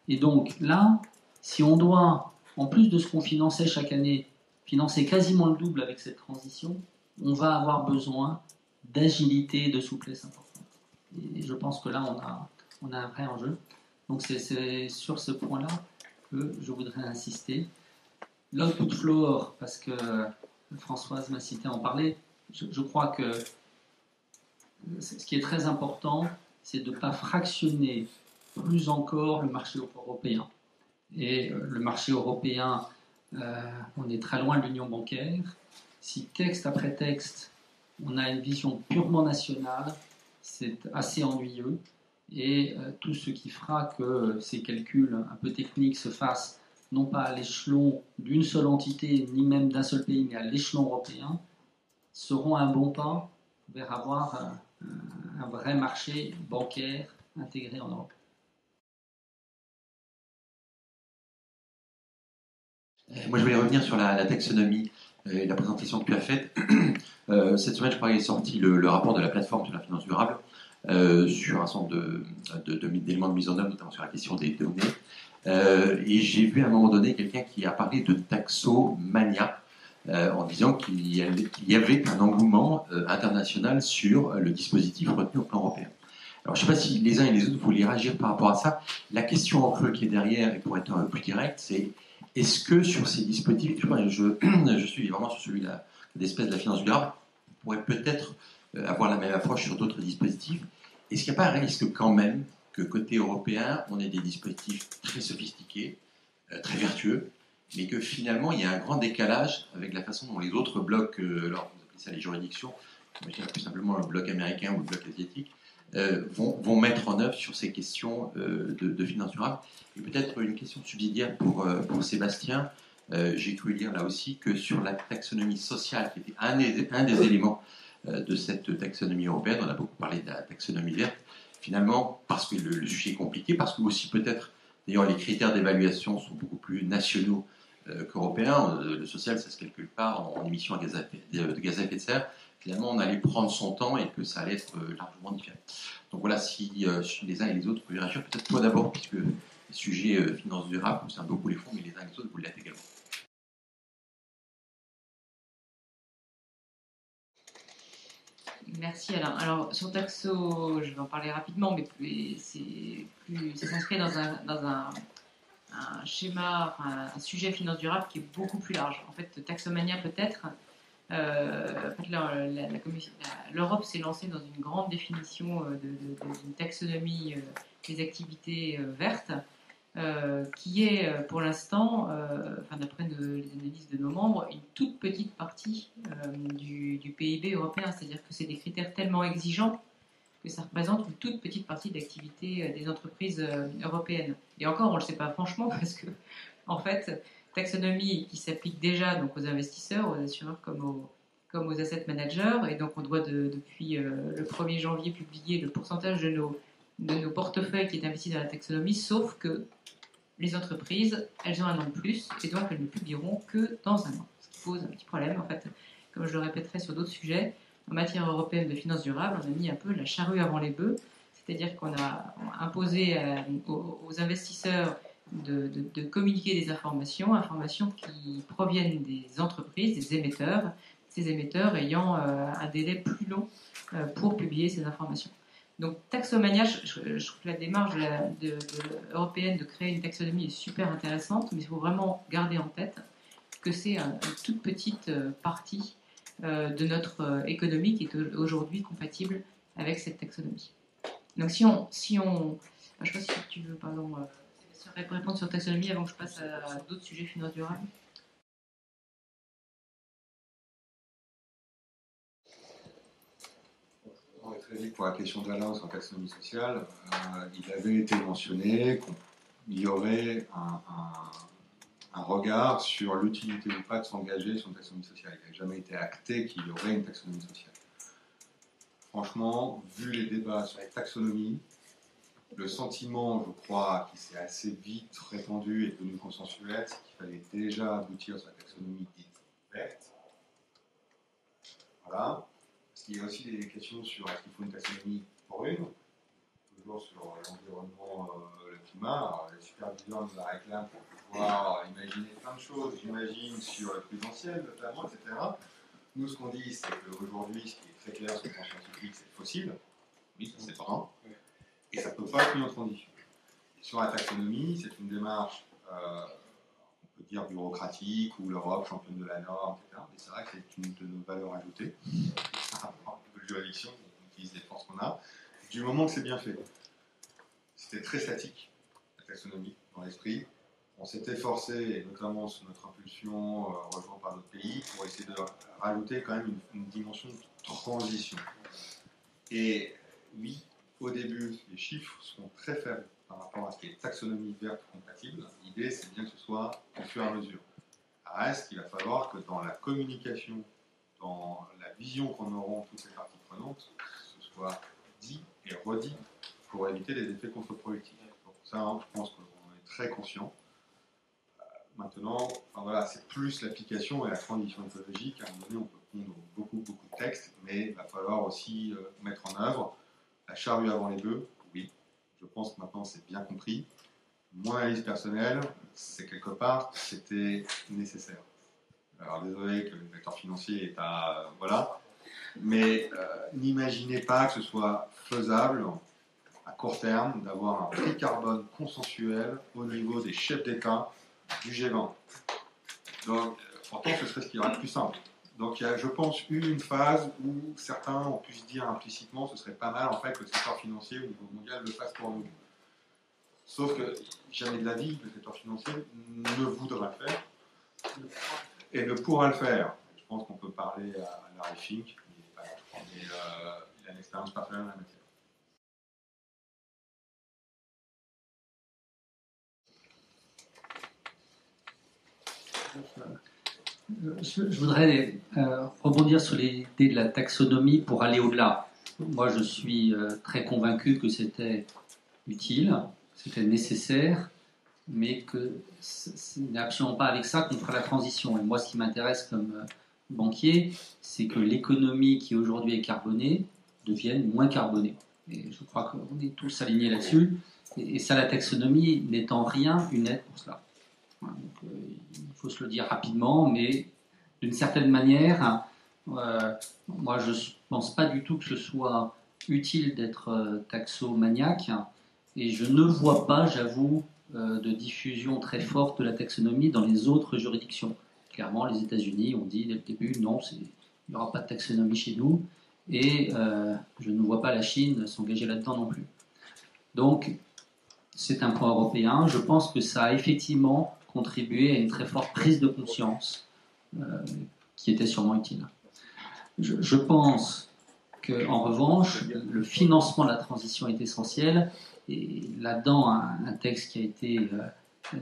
Et donc là, si on doit, en plus de ce qu'on finançait chaque année, financer quasiment le double avec cette transition, on va avoir besoin d'agilité et de souplesse importante. Et je pense que là, on a, on a un vrai enjeu. Donc c'est sur ce point-là que je voudrais insister. L'output floor, parce que Françoise m'a cité en parler, je, crois que ce qui est très important, c'est de ne pas fractionner plus encore le marché européen. Et le marché européen, euh, on est très loin de l'union bancaire. Si texte après texte, on a une vision purement nationale, c'est assez ennuyeux. Et euh, tout ce qui fera que ces calculs un peu techniques se fassent non pas à l'échelon d'une seule entité, ni même d'un seul pays, mais à l'échelon européen, seront un bon pas vers avoir un, vrai marché bancaire intégré en Europe. Euh, moi, je voulais revenir sur la, taxonomie et la présentation que tu as faite. Euh, cette semaine, je crois qu'il est sorti le, rapport de la plateforme sur la finance durable euh, sur un certain d'éléments de, mise en œuvre, notamment sur la question des données. et j'ai vu à un moment donné quelqu'un qui a parlé de taxomania. en disant qu'il y, avait un engouement international sur le dispositif retenu au plan européen. Alors, je ne sais pas si les uns et les autres voulaient réagir par rapport à ça. La question en creux qui est derrière, et pour être un peu plus direct, c'est est-ce que sur ces dispositifs, je, suis vraiment sur celui d'espèce de la finance durable, on pourrait peut-être euh, avoir la même approche sur d'autres dispositifs. Est-ce qu'il n'y a pas un risque quand même que côté européen, on ait des dispositifs très sophistiqués, euh, très vertueux, mais que finalement il y a un grand décalage avec la façon dont les autres blocs, euh, alors vous appelez ça les juridictions, je dirais plus simplement le bloc américain ou le bloc asiatique, euh, vont, mettre en œuvre sur ces questions de, de finance durable. Et peut-être une question subsidiaire pour, Sébastien. J'ai cru lire là aussi que sur la taxonomie sociale, qui était un des éléments de cette taxonomie européenne, on a beaucoup parlé de la taxonomie verte, finalement, parce que le, sujet est compliqué, parce que aussi peut-être, d'ailleurs, les critères d'évaluation sont beaucoup plus nationaux qu'européens. Le social, ça se calcule pas en, émissions de gaz à effet de serre finalement on allait prendre son temps et que ça allait être euh, largement différent. Donc voilà, si euh, les uns et les autres pouvaient réagir, peut-être toi d'abord, puisque le sujet euh, finance durable concerne beaucoup les fonds, mais les uns et les autres vous l'êtes également. Merci Alain. Alors sur Taxo, je vais en parler rapidement, mais c'est s'inscrit dans un, dans un, schéma, un sujet finance durable qui est beaucoup plus large. En fait, Taxomania peut-être, euh, l'Europe s'est lancée dans une grande définition euh, d'une taxonomie euh, des activités vertes, qui est pour l'instant, enfin, d'après les analyses de nos membres, une toute petite partie du, PIB européen. C'est-à-dire que c'est des critères tellement exigeants que ça représente une toute petite partie d'activité des entreprises européennes. Et encore, on ne le sait pas franchement parce que, en fait, taxonomie qui s'applique déjà donc aux investisseurs, aux assureurs comme aux, comme aux asset managers. Et donc, on doit depuis euh, le 1er janvier publier le pourcentage de nos, de nos portefeuilles qui est investi dans la taxonomie, sauf que les entreprises, elles ont un an de plus et donc elles ne publieront que dans un an. Ce qui pose un petit problème, en fait, comme je le répéterai sur d'autres sujets. En matière européenne de finances durables, on a mis un peu la charrue avant les bœufs, c'est-à-dire qu'on a imposé euh, aux investisseurs de, communiquer des informations, informations qui proviennent des entreprises, des émetteurs, ces émetteurs ayant euh, un délai plus long euh, pour publier ces informations. Donc taxomania, je, trouve que la démarche européenne de créer une taxonomie est super intéressante, mais il faut vraiment garder en tête que c'est une toute petite euh, partie de notre économie qui est aujourd'hui compatible avec cette taxonomie. Donc si on, si on, je ne sais pas si tu veux, pardon, répondre sur taxonomie avant que je passe à d'autres sujets finance durable Pour la question sur la taxonomie sociale, euh, il avait été mentionné qu'il y aurait un, regard sur l'utilité ou pas de s'engager sur une taxonomie sociale. Il n'a jamais été acté qu'il y aurait une taxonomie sociale. Franchement, vu les débats sur la taxonomie, le sentiment, je crois, qui s'est assez vite répandu et devenu consensuel, c'est qu'il fallait déjà aboutir sur la taxonomie verte. Voilà. Qu'il y a aussi des questions sur est-ce qu'il faut une taxonomie brune, toujours sur l'environnement, euh, le climat. Les superviseurs nous la réclament pour pouvoir imaginer plein de choses, j'imagine, sur le prudentiel notamment, etc. Nous, ce qu'on dit, c'est qu'aujourd'hui, ce qui est très clair sur le plan scientifique, c'est fossile. Oui, c'est vrai. Et ça ne peut pas être en condition. Sur la taxonomie, c'est une démarche, euh, on peut dire bureaucratique, ou l'Europe championne de la norme, etc. Mais c'est vrai que c'est une de nos valeurs ajoutées. Rapport à la juridiction, on utilise les forces qu'on a. Du moment que c'est bien fait. C'était très statique, la taxonomie, dans l'esprit. On s'était forcé, et notamment sous notre impulsion, euh, rejoint par d'autres pays, pour essayer de rajouter quand même une, une dimension de transition. Et oui, au début, les chiffres sont très faibles par rapport à ce qui est taxonomie verte compatible. L'idée, c'est bien que ce soit au fur et à mesure. Reste qu'il va falloir que dans la communication, dans la vision qu'on aura toutes les parties prenantes, ce soit dit et redit pour éviter les effets contre-productifs. Donc ça, hein, je pense qu'on est très conscient. Euh, maintenant, voilà, c'est plus l'application et la transition écologique. À un moment donné, on peut prendre beaucoup, beaucoup de textes, mais il va falloir aussi euh, mettre en œuvre la charrue avant les bœufs, oui, je pense que maintenant c'est bien compris. Mon analyse personnelle, c'est quelque part, c'était nécessaire. Alors désolé que le vecteur financier est à... voilà. Mais euh, n'imaginez pas que ce soit faisable à court terme d'avoir un prix carbone consensuel au niveau des chefs d'État du G20. Donc, pourtant, ce serait ce qui aurait le plus simple. Donc il y a, je pense, eu une phase où certains ont pu se dire implicitement ce serait pas mal en fait que le secteur financier au niveau mondial le fasse pour nous. Sauf que jamais de la vie, le secteur financier ne voudra le faire et pourra le faire. Je pense qu'on peut parler à Larry Fink, mais euh, il a une expérience personnelle en la matière. Je voudrais euh, rebondir sur l'idée de la taxonomie pour aller au-delà. Moi, je suis euh, très convaincu que c'était utile, c'était nécessaire, mais que ce n'est absolument pas avec ça qu'on fera la transition. Et moi, ce qui m'intéresse comme euh, banquier, c'est que l'économie qui aujourd'hui est carbonée devienne moins carbonée. Et je crois qu'on est tous alignés là-dessus. Et, ça, la taxonomie n'est en rien une aide pour cela. Euh, il faut se le dire rapidement, mais d'une certaine manière, euh, moi je ne pense pas du tout que ce soit utile d'être taxomaniaque, et je ne vois pas, j'avoue, de diffusion très forte de la taxonomie dans les autres juridictions. Clairement, les États-Unis ont dit dès le début non, il n'y aura pas de taxonomie chez nous, et euh, je ne vois pas la Chine s'engager là-dedans non plus. Donc, c'est un point européen. Je pense que ça a effectivement contribué à une très forte prise de conscience euh, qui était sûrement utile. Je, je pense que, en revanche, le financement de la transition est essentiel. Et là-dedans, un, texte qui a été euh, euh,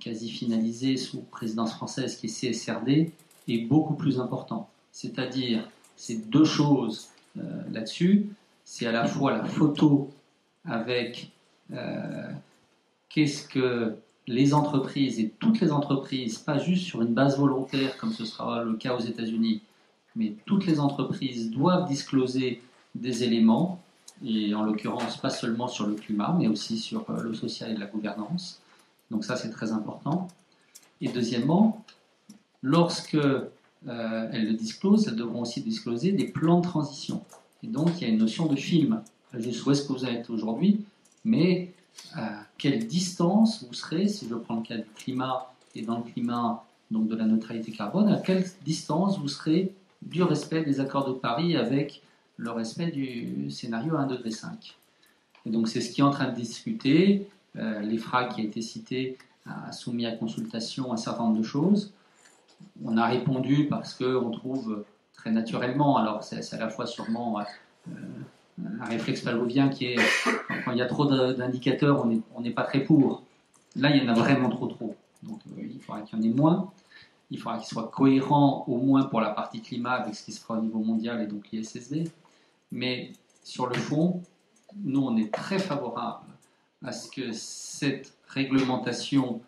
quasi finalisé sous présidence française, qui est CSRD, est beaucoup plus important. C'est-à-dire, c'est deux choses euh, là-dessus. C'est à la fois la photo avec qu'est-ce que les entreprises et toutes les entreprises, pas juste sur une base volontaire comme ce sera le cas aux États-Unis, mais toutes les entreprises doivent discloser des éléments, et en l'occurrence pas seulement sur le climat, mais aussi sur euh, le social et la gouvernance. Donc ça c'est très important. Et deuxièmement, lorsque euh, elles le disclosent, elles devront aussi discloser des plans de transition. Et donc il y a une notion de film. Juste où est-ce que vous êtes aujourd'hui, mais à quelle distance vous serez, si je prends le cas du climat et dans le climat donc de la neutralité carbone, à quelle distance vous serez du respect des accords de Paris avec le respect du scénario 1,5 degré. Et donc c'est ce qui est en train de discuter. Euh, L'EFRA qui a été cité a soumis à consultation un certain nombre de choses. On a répondu parce qu'on trouve très naturellement, alors c'est à la fois sûrement euh, un réflexe pavlovien qui est quand il y a trop d'indicateurs, on n'est on n'est pas très pour. Là, il y en a vraiment trop trop. Donc euh, il faudra qu'il y en ait moins. Il faudra qu'il soit cohérent au moins pour la partie climat avec ce qui se fera au niveau mondial et donc l'ISSD. Mais sur le fond, nous, on est très favorable à ce que cette réglementation,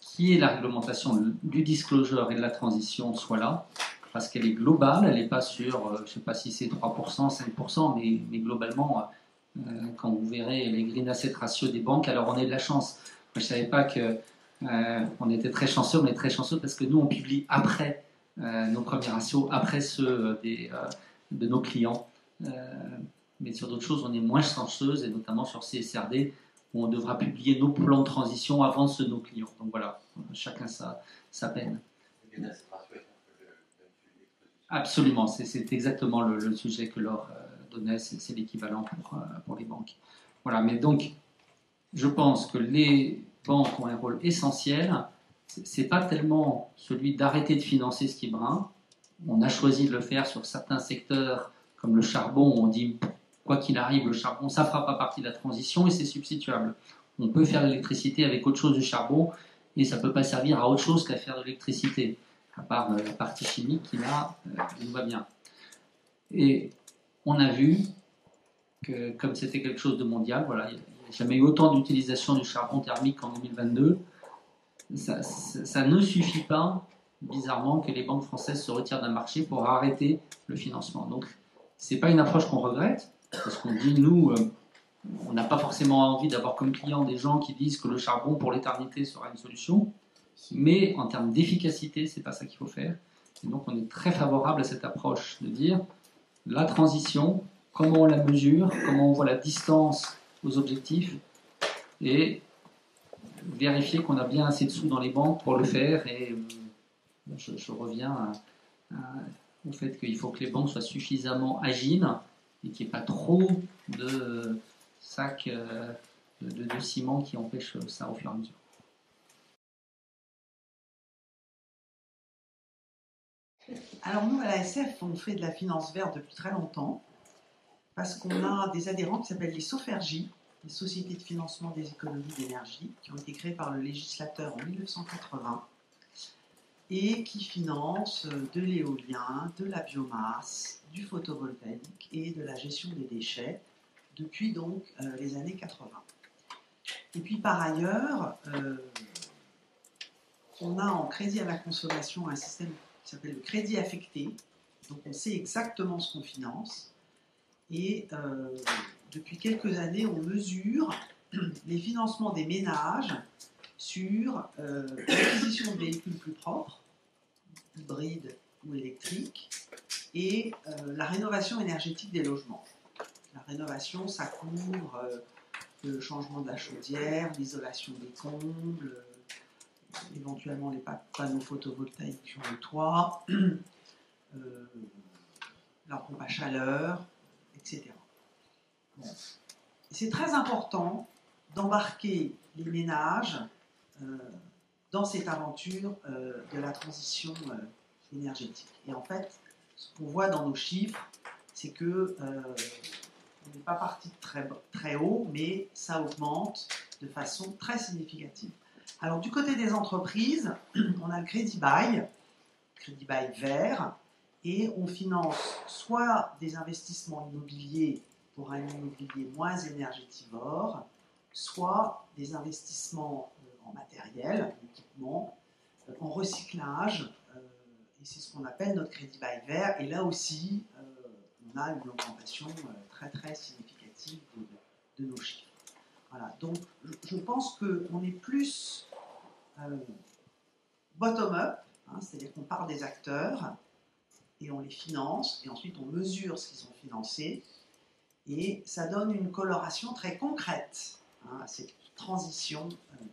qui est la réglementation du disclosure et de la transition, soit là, parce qu'elle est globale, elle n'est pas sur, euh, je ne sais pas si c'est 3%, 5%, mais, mais globalement, euh, quand vous verrez les green asset ratio des banques, alors on est de la chance. Moi, je ne savais pas que euh, était très chanceux, on est très chanceux parce que nous, on publie après nos premiers ratios, après ceux des, de nos clients. Mais sur d'autres choses, on est moins chanceuse, et notamment sur CSRD, où on devra publier nos plans de transition avant ceux de nos clients. Donc voilà, chacun sa, sa peine. Absolument, c'est exactement le, sujet que Laure euh, donnait, c'est l'équivalent pour, euh, pour les banques. Voilà, mais donc, je pense que les banques ont un rôle essentiel. C'est pas tellement celui d'arrêter de financer ce qui brun. On a choisi de le faire sur certains secteurs, comme le charbon, on dit quoi qu'il arrive, le charbon, ça fera pas partie de la transition et c'est substituable. On peut faire l'électricité avec autre chose du charbon et ça peut pas servir à autre chose qu'à faire de l'électricité à part euh, la partie chimique qui là euh, nous va bien. Et on a vu que comme c'était quelque chose de mondial, voilà, il n'y a jamais eu autant d'utilisation du charbon thermique qu'en 2022. Ça, ça, ne suffit pas, bizarrement, que les banques françaises se retirent d'un marché pour arrêter le financement. Donc, c'est pas une approche qu'on regrette, parce qu'on dit, nous, euh, on n'a pas forcément envie d'avoir comme client des gens qui disent que le charbon pour l'éternité sera une solution. Mais en termes d'efficacité, c'est pas ça qu'il faut faire. Et donc on est très favorable à cette approche de dire la transition, comment on la mesure, comment on voit la distance aux objectifs, et vérifier qu'on a bien assez de sous dans les banques pour le faire. Et euh, je, reviens au fait qu'il faut que les banques soient suffisamment agiles et qu'il n'y ait pas trop de sacs euh, de, de, ciment qui empêchent ça au fur et à mesure. Alors nous, à la SF, on fait de la finance verte depuis très longtemps, parce qu'on a des adhérents qui s'appellent les SOFERGI, les sociétés de financement des économies d'énergie, qui ont été créées par le législateur en 1980, et qui financent de l'éolien, de la biomasse, du photovoltaïque et de la gestion des déchets depuis donc euh, les années 80. Et puis par ailleurs, euh, on a en crédit à la consommation un système qui s'appelle le crédit affecté. Donc on sait exactement ce qu'on finance. Et euh, depuis quelques années, on mesure les financements des ménages sur euh, l'acquisition de véhicules plus propres, hybrides ou électriques, et euh, la rénovation énergétique des logements. La rénovation, ça couvre le changement de la chaudière, l'isolation des combles, éventuellement les panneaux photovoltaïques sur le toit, euh, la pompe à chaleur, etc. C'est très important d'embarquer les ménages euh, dans cette aventure euh, de la transition énergétique. Et en fait, ce qu'on voit dans nos chiffres, c'est que on n'est pas parti très, très haut, mais ça augmente de façon très significative. Alors du côté des entreprises, on a le crédit bail, crédit bail vert, et on finance soit des investissements immobiliers pour un immobilier moins énergétivore, soit des investissements euh, matériel, en équipement, euh, en recyclage, euh, et c'est ce qu'on appelle notre crédit bail vert. Et là aussi, on a une augmentation très très significative de, nos chiffres. Voilà, donc je pense qu'on est plus euh, bottom-up, hein, c'est-à-dire qu'on part des acteurs et on les finance, et ensuite on mesure ce qu'ils ont financé, et ça donne une coloration très concrète hein, à cette transition euh,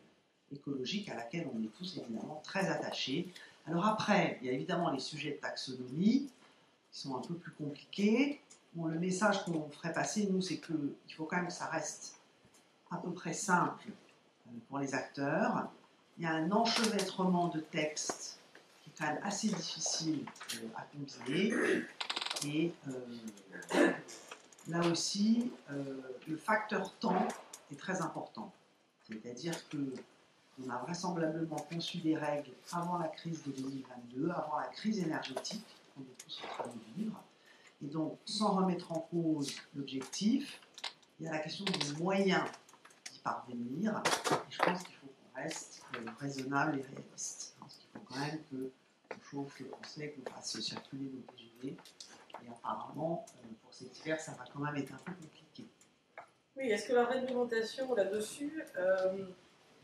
écologique à laquelle on est tous évidemment très attachés. Alors après, il y a évidemment les sujets de taxonomie qui sont un peu plus compliqués. Bon, le message qu'on ferait passer, nous, c'est qu'il faut quand même que ça reste à peu près simple euh, pour les acteurs il y a un enchevêtrement de textes qui est quand même assez difficile euh, à combiner. Et euh, là aussi, le facteur temps est très important. C'est-à-dire que on a vraisemblablement conçu des règles avant la crise de 2022, avant la crise énergétique qu'on est tous en train de vivre. Et donc, sans remettre en cause l'objectif, il y a la question des moyens d'y parvenir. Et je pense qu'il faut qu'on reste euh, raisonnable et réaliste. Parce qu'il faut quand même qu'on chauffe le français, qu'on fasse circuler nos TGV. Et apparemment, euh, pour cet hiver, ça va quand même être un peu compliqué. Oui, est-ce que la réglementation là-dessus euh,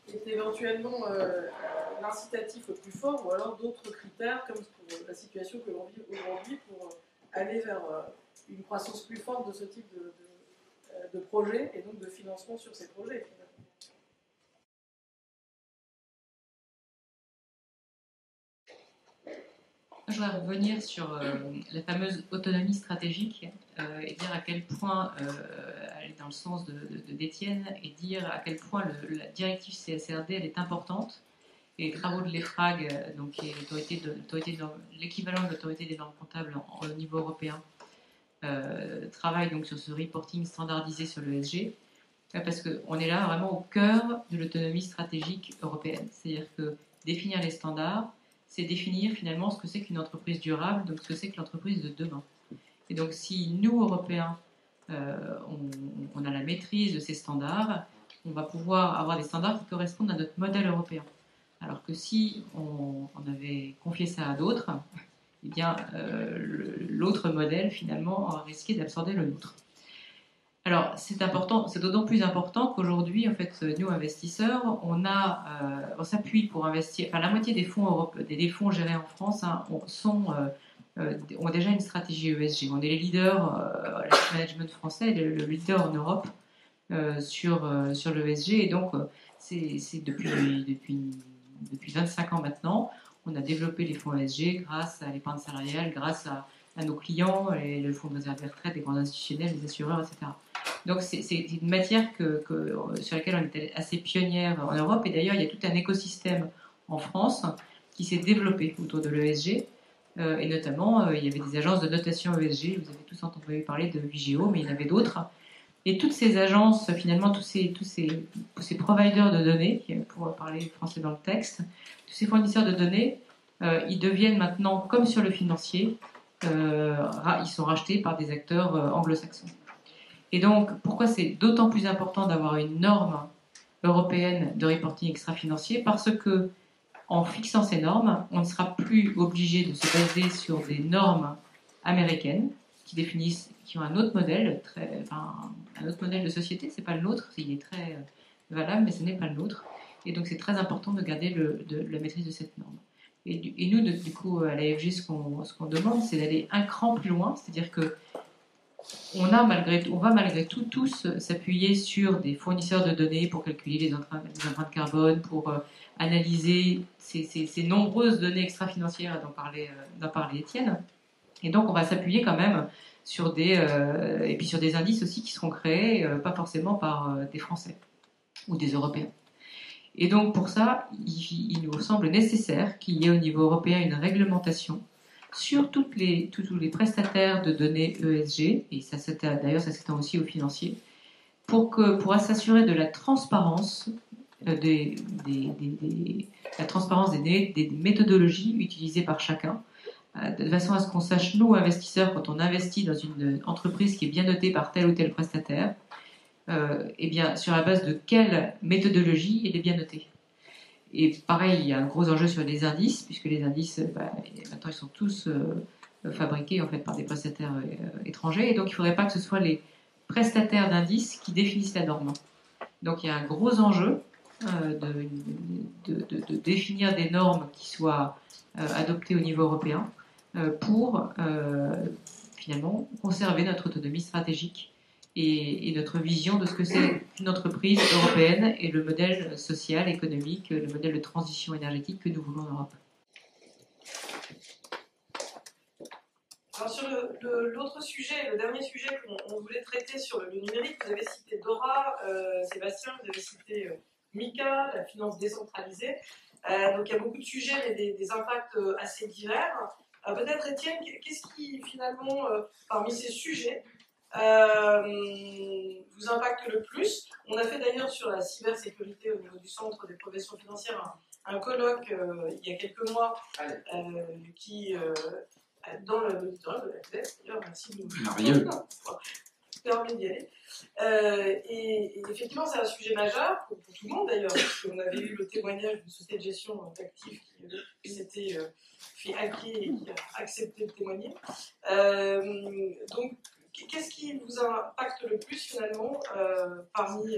est éventuellement euh, l'incitatif le plus fort ou alors d'autres critères comme pour la situation que l'on vit aujourd'hui pour aller vers une croissance plus forte de ce type de, de, projet et donc de financement sur ces projets Je voudrais revenir sur euh, la fameuse autonomie stratégique euh, et dire à quel point euh, dans le sens de, de, d'Étienne et dire à quel point la directive CSRD elle est importante. Et les travaux de l'EFRAG, de, de, l'équivalent de l'autorité des normes comptables au niveau européen, travaillent donc sur ce reporting standardisé sur l'ESG parce qu'on est là vraiment au cœur de l'autonomie stratégique européenne. C'est-à-dire que définir les standards, c'est définir finalement ce que c'est qu'une entreprise durable, donc ce que c'est que l'entreprise de demain. Et donc si nous, Européens, euh, on, a la maîtrise de ces standards, on va pouvoir avoir des standards qui correspondent à notre modèle européen. Alors que si on, avait confié ça à d'autres, eh bien euh, l'autre modèle finalement risqué d'absorber le nôtre. Alors, c'est important, c'est d'autant plus important qu'aujourd'hui, en fait, nous investisseurs, on a, euh, on s'appuie pour investir. Enfin, la moitié des fonds des, fonds gérés en France hein, sont, ont déjà une stratégie ESG. On est les leaders, euh, le management français, le, le, leader en Europe euh, sur sur l'ESG, et donc c'est depuis depuis depuis 25 ans maintenant, on a développé les fonds ESG grâce à l'épargne salariale, grâce à nos clients, et le fonds de réserve des retraite, les grands institutionnels, les assureurs, etc. Donc c'est une matière que, sur laquelle on était assez pionnière en Europe, et d'ailleurs il y a tout un écosystème en France qui s'est développé autour de l'ESG, euh, et notamment euh, il y avait des agences de notation ESG, vous avez tous entendu parler de Vigeo, mais il y en avait d'autres. Et toutes ces agences, finalement, tous ces, providers de données, pour parler français dans le texte, tous ces fournisseurs de données, euh, ils deviennent maintenant, comme sur le financier, euh, ils sont rachetés par des acteurs euh, anglo-saxons. Et donc, pourquoi c'est d'autant plus important d'avoir une norme européenne de reporting extra-financier? Parce que, en fixant ces normes, on ne sera plus obligé de se baser sur des normes américaines qui définissent, qui ont un autre modèle, un autre modèle de société. C'est pas le nôtre, il est très valable, mais ce n'est pas le nôtre. Et donc, c'est très important de garder la maîtrise de cette norme. Et, nous, de, du coup, à l'AFG, ce qu'on qu demande, c'est d'aller un cran plus loin, c'est-à-dire que on, a malgré, on va malgré tout tous s'appuyer sur des fournisseurs de données pour calculer les empreintes, les carbone, pour euh, analyser ces, nombreuses données extra-financières dont parlait, euh, Étienne. Et donc, on va s'appuyer quand même sur des, euh, et puis sur des indices aussi qui seront créés, euh, pas forcément par euh, des Français ou des Européens. Et donc pour ça, il, nous semble nécessaire qu'il y ait au niveau européen une réglementation sur les, tous, les prestataires de données ESG, et ça d'ailleurs ça s'étend aussi aux financiers, pour, pour s'assurer de la transparence euh, des, la transparence des, méthodologies utilisées par chacun, euh, de façon à ce qu'on sache, nous, investisseurs, quand on investit dans une entreprise qui est bien notée par tel ou tel prestataire, euh, eh bien, sur la base de quelle méthodologie il est bien noté. Et pareil, il y a un gros enjeu sur les indices, puisque les indices, bah, maintenant, ils sont tous euh, fabriqués en fait par des prestataires euh, étrangers, et donc il ne faudrait pas que ce soit les prestataires d'indices qui définissent la norme. Donc il y a un gros enjeu euh, de, de, définir des normes qui soient euh, adoptées au niveau européen euh, pour finalement conserver notre autonomie stratégique et, notre vision de ce que c'est une entreprise européenne et le modèle social, économique, le modèle de transition énergétique que nous voulons en Europe. Alors sur l'autre sujet, le dernier sujet qu'on voulait traiter sur le, numérique, vous avez cité Dora, euh, Sébastien, vous avez cité Mika, la finance décentralisée. Euh, donc il y a beaucoup de sujets, mais des, des impacts euh, assez divers. Euh, peut-être Étienne, qu'est-ce qui finalement, parmi ces sujets, vous impacte le plus? On a fait d'ailleurs sur la cybersécurité au niveau du Centre des professions financières un, colloque il y a quelques mois qui, dans le de la classe, d'ailleurs, merci de nous aller. Euh, et, effectivement, c'est un sujet majeur pour, tout le monde d'ailleurs, parce qu'on avait eu le témoignage d'une société de gestion d'actifs qui, s'était euh, fait hacker et qui a accepté de témoigner. Euh, donc, qu'est-ce qui vous impacte le plus finalement parmi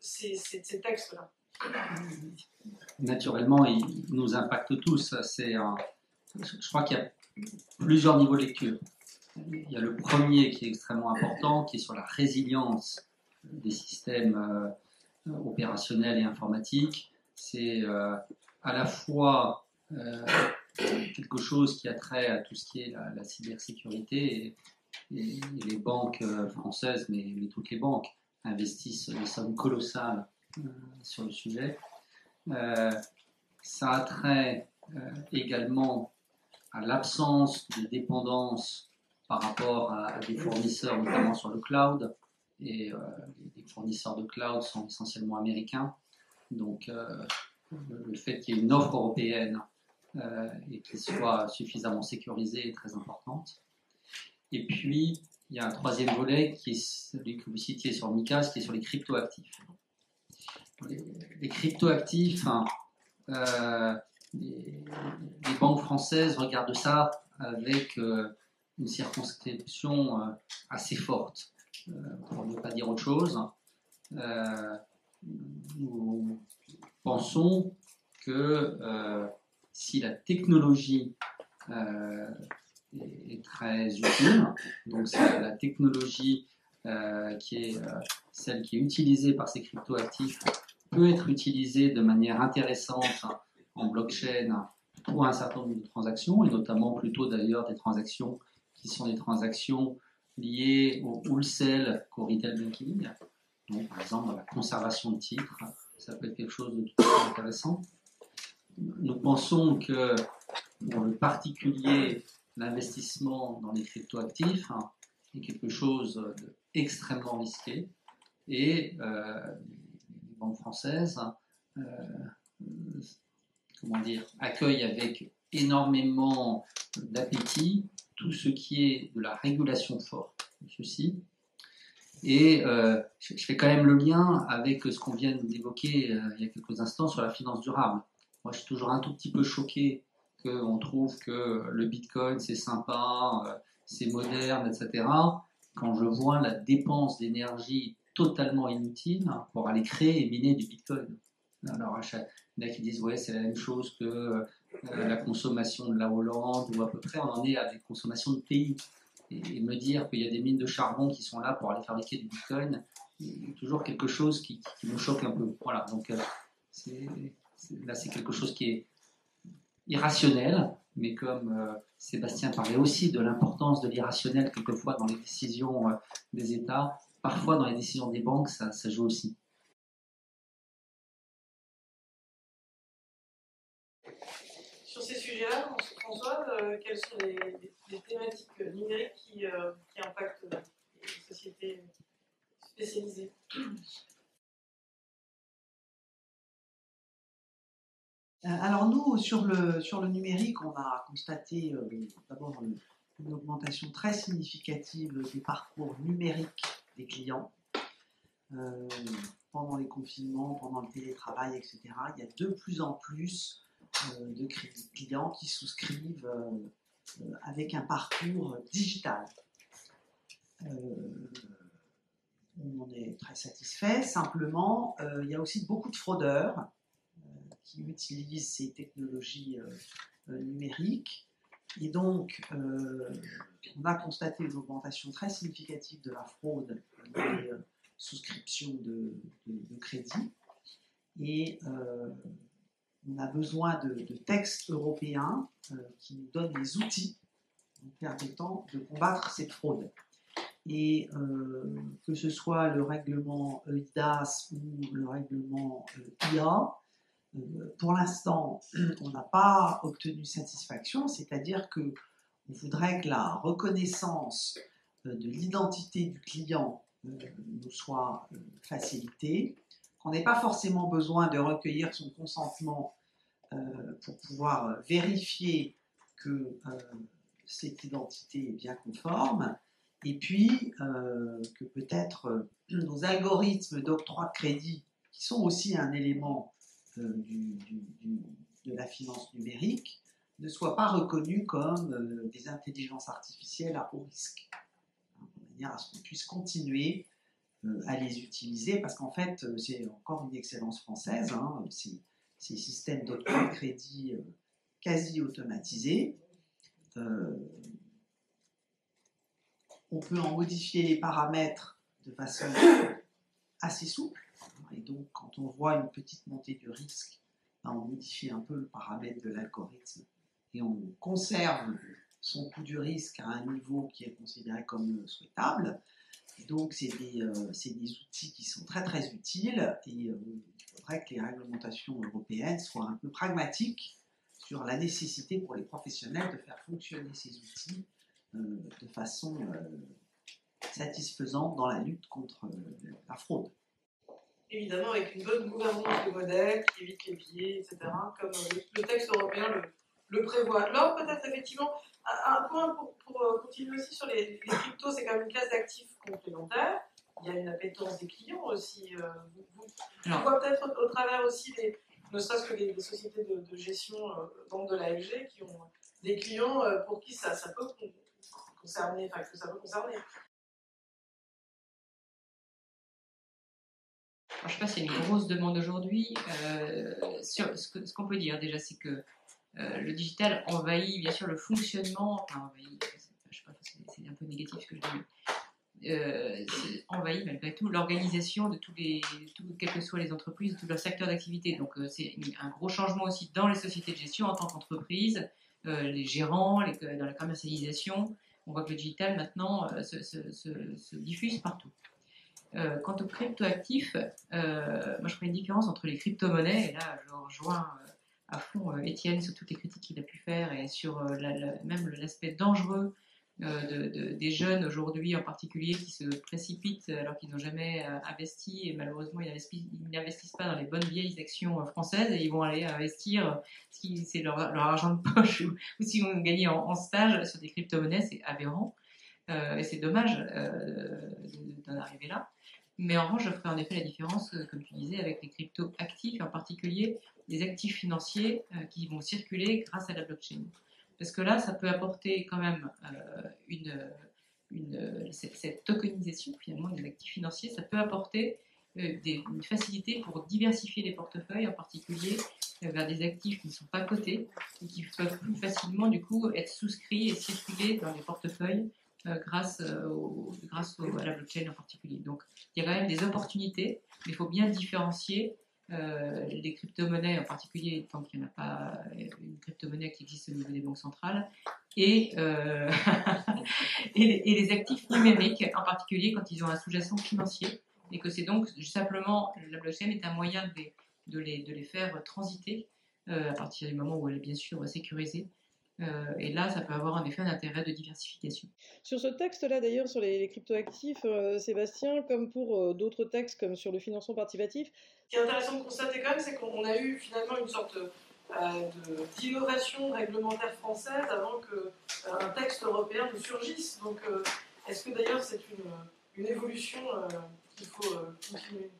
ces, ces, textes-là? Naturellement, ils nous impactent tous. C'est je crois qu'il y a plusieurs niveaux de lecture. Il y a le premier qui est extrêmement important, qui est sur la résilience des systèmes euh, opérationnels et informatiques. C'est euh, à la fois euh, quelque chose qui a trait à tout ce qui est la, cybersécurité et, les banques françaises, mais, mais, toutes les banques investissent des sommes colossales sur le sujet. ça a trait également à l'absence de dépendance par rapport à, des fournisseurs, notamment sur le cloud. Et euh, les fournisseurs de cloud sont essentiellement américains. Donc, euh, le, fait qu'il y ait une offre européenne euh, et qu'elle soit suffisamment sécurisée est très importante. Et puis, il y a un troisième volet qui est celui que vous citiez sur MICAS, qui est sur les cryptoactifs. Les, les cryptoactifs, hein, les, banques françaises regardent ça avec une circonscription euh, assez forte, euh, pour ne pas dire autre chose. Euh, nous pensons que si la technologie est, très utile, donc c'est la technologie qui est celle qui est utilisée par ces cryptoactifs peut être utilisée de manière intéressante en blockchain pour un certain nombre de transactions, et notamment plutôt d'ailleurs des transactions qui sont des transactions liées au wholesale, qu'au retail banking. Donc, par exemple, la conservation de titres, ça peut être quelque chose de tout à fait intéressant. Nous pensons que pour le particulier, l'investissement dans les cryptoactifs est quelque chose d'extrêmement risqué et euh, les banques françaises euh, comment dire, accueillent avec énormément d'appétit tout ce qui est de la régulation forte ceci. Et euh, je, fais quand même le lien avec ce qu'on vient d'évoquer euh, il y a quelques instants sur la finance durable. Moi, je suis toujours un tout petit peu choqué qu'on trouve que le Bitcoin, c'est sympa, euh, c'est moderne, etc. Quand je vois la dépense d'énergie totalement inutile pour aller créer et miner du Bitcoin. Alors, il y en a qui disent, ouais, c'est la même chose que euh, la consommation de la Hollande, ou à peu près on en est à des consommations de pays. Et, me dire qu'il y a des mines de charbon qui sont là pour aller fabriquer du bitcoin, toujours quelque chose qui, me choque un peu. Voilà, donc euh, là c'est quelque chose qui est irrationnel, mais comme euh, Sébastien parlait aussi de l'importance de l'irrationnel quelquefois dans les décisions des États, parfois dans les décisions des banques, ça joue aussi. François, euh, quelles sont les, thématiques numériques qui, euh, impactent les sociétés spécialisées? Euh, alors nous, sur le, sur le numérique, on a constaté d'abord une augmentation très significative des parcours numériques des clients. pendant les confinements, pendant le télétravail, etc. Il y a de plus en plus euh, de clients qui souscrivent euh, euh, avec un parcours digital. on est très satisfait. Simplement, il y a aussi beaucoup de fraudeurs qui utilisent ces technologies numériques. Et donc, on a constaté une augmentation très significative de la fraude des souscriptions de, crédit. Et on a besoin de, textes européens euh, qui nous donnent les outils permettant de combattre cette fraude. Et euh, que ce soit le règlement EIDAS ou le règlement euh, IA, pour l'instant, on n'a pas obtenu satisfaction, c'est-à-dire que on voudrait que la reconnaissance de l'identité du client nous soit facilitée, qu'on n'ait pas forcément besoin de recueillir son consentement pour pouvoir vérifier que cette identité est bien conforme, et puis que peut-être nos algorithmes d'octroi de crédit, qui sont aussi un élément de la finance numérique, ne soient pas reconnus comme des intelligences artificielles à haut risque, de manière à ce qu'on puisse continuer à les utiliser, parce qu'en fait, c'est encore une excellence française, hein, ces, systèmes d'octroi de crédit quasi automatisés. on peut en modifier les paramètres de façon assez souple. Et donc, quand on voit une petite montée du risque, ben, on modifie un peu le paramètre de l'algorithme et on conserve son coût du risque à un niveau qui est considéré comme souhaitable. Donc, c'est des, euh, des, outils qui sont très très utiles et euh, il faudrait que les réglementations européennes soient un peu pragmatiques sur la nécessité pour les professionnels de faire fonctionner ces outils euh, de façon satisfaisante dans la lutte contre la fraude évidemment avec une bonne gouvernance des modèles qui évite les biais, etc., comme le, texte européen le, prévoit. Alors peut-être effectivement, un point pour, euh, continuer aussi sur les, cryptos, c'est quand même une classe d'actifs complémentaires. Il y a une appétence des clients aussi. Euh, vous, peut-être au, travers aussi des, ne serait-ce que des, sociétés de, gestion, euh, de l'AFG, qui ont des clients euh, pour qui ça, ça peut concerner, enfin que ça peut concerner. je ne sais pas s'il y a une grosse demande aujourd'hui. Euh, ce qu'on peut dire déjà, c'est que euh, le digital envahit bien sûr le fonctionnement. Enfin, envahit, je sais pas, c'est un peu négatif ce que je dis. Euh, envahit malgré tout l'organisation de tous les, quelles que soient les entreprises, tout leur secteur d'activité. Donc c'est un gros changement aussi dans les sociétés de gestion en tant qu'entreprise, les gérants, dans la commercialisation. On voit que le digital maintenant se, se diffuse partout. Euh, quant aux cryptoactifs, euh, moi je ferai une différence entre les crypto-monnaies, et là je rejoins euh, à fond Étienne sur toutes les critiques qu'il a pu faire et sur même l'aspect dangereux des jeunes aujourd'hui en particulier qui se précipitent alors qu'ils n'ont jamais investi et malheureusement ils n'investissent pas dans les bonnes vieilles actions françaises et ils vont aller investir si c'est leur, argent de poche ou, si on gagne en, en, stage sur des crypto-monnaies, c'est aberrant et c'est dommage d'en arriver là. Mais en revanche, je ferai en effet la différence, euh, comme tu disais, avec les cryptos actifs, en particulier les actifs financiers euh, qui vont circuler grâce à la blockchain. Parce que là, ça peut apporter quand même euh, une, une cette, tokenisation finalement des actifs financiers, ça peut apporter des, une facilité pour diversifier les portefeuilles, en particulier vers des actifs qui ne sont pas cotés et qui peuvent plus facilement du coup être souscrits et circuler dans les portefeuilles euh, grâce, euh, grâce à la blockchain en particulier. Donc il y a quand même des opportunités, mais il faut bien différencier euh, les crypto-monnaies, en particulier tant qu'il n'y en a pas une crypto-monnaie qui existe au niveau des banques centrales, et, et, les, actifs numériques, en particulier quand ils ont un sous-jacent financier, et que c'est donc simplement, la blockchain est un moyen de les, de les, de les faire transiter à partir du moment où elle est bien sûr sécurisée euh, et là, ça peut avoir un effet d'intérêt de diversification. Sur ce texte-là, d'ailleurs, sur les, cryptoactifs, euh, Sébastien, comme pour euh, d'autres textes, comme sur le financement participatif, ce qui est intéressant de constater quand même, c'est qu'on a eu finalement une sorte d'innovation réglementaire française avant qu'un texte européen ne surgisse. Donc, est-ce que d'ailleurs c'est une, une, évolution qu'il faut continuer?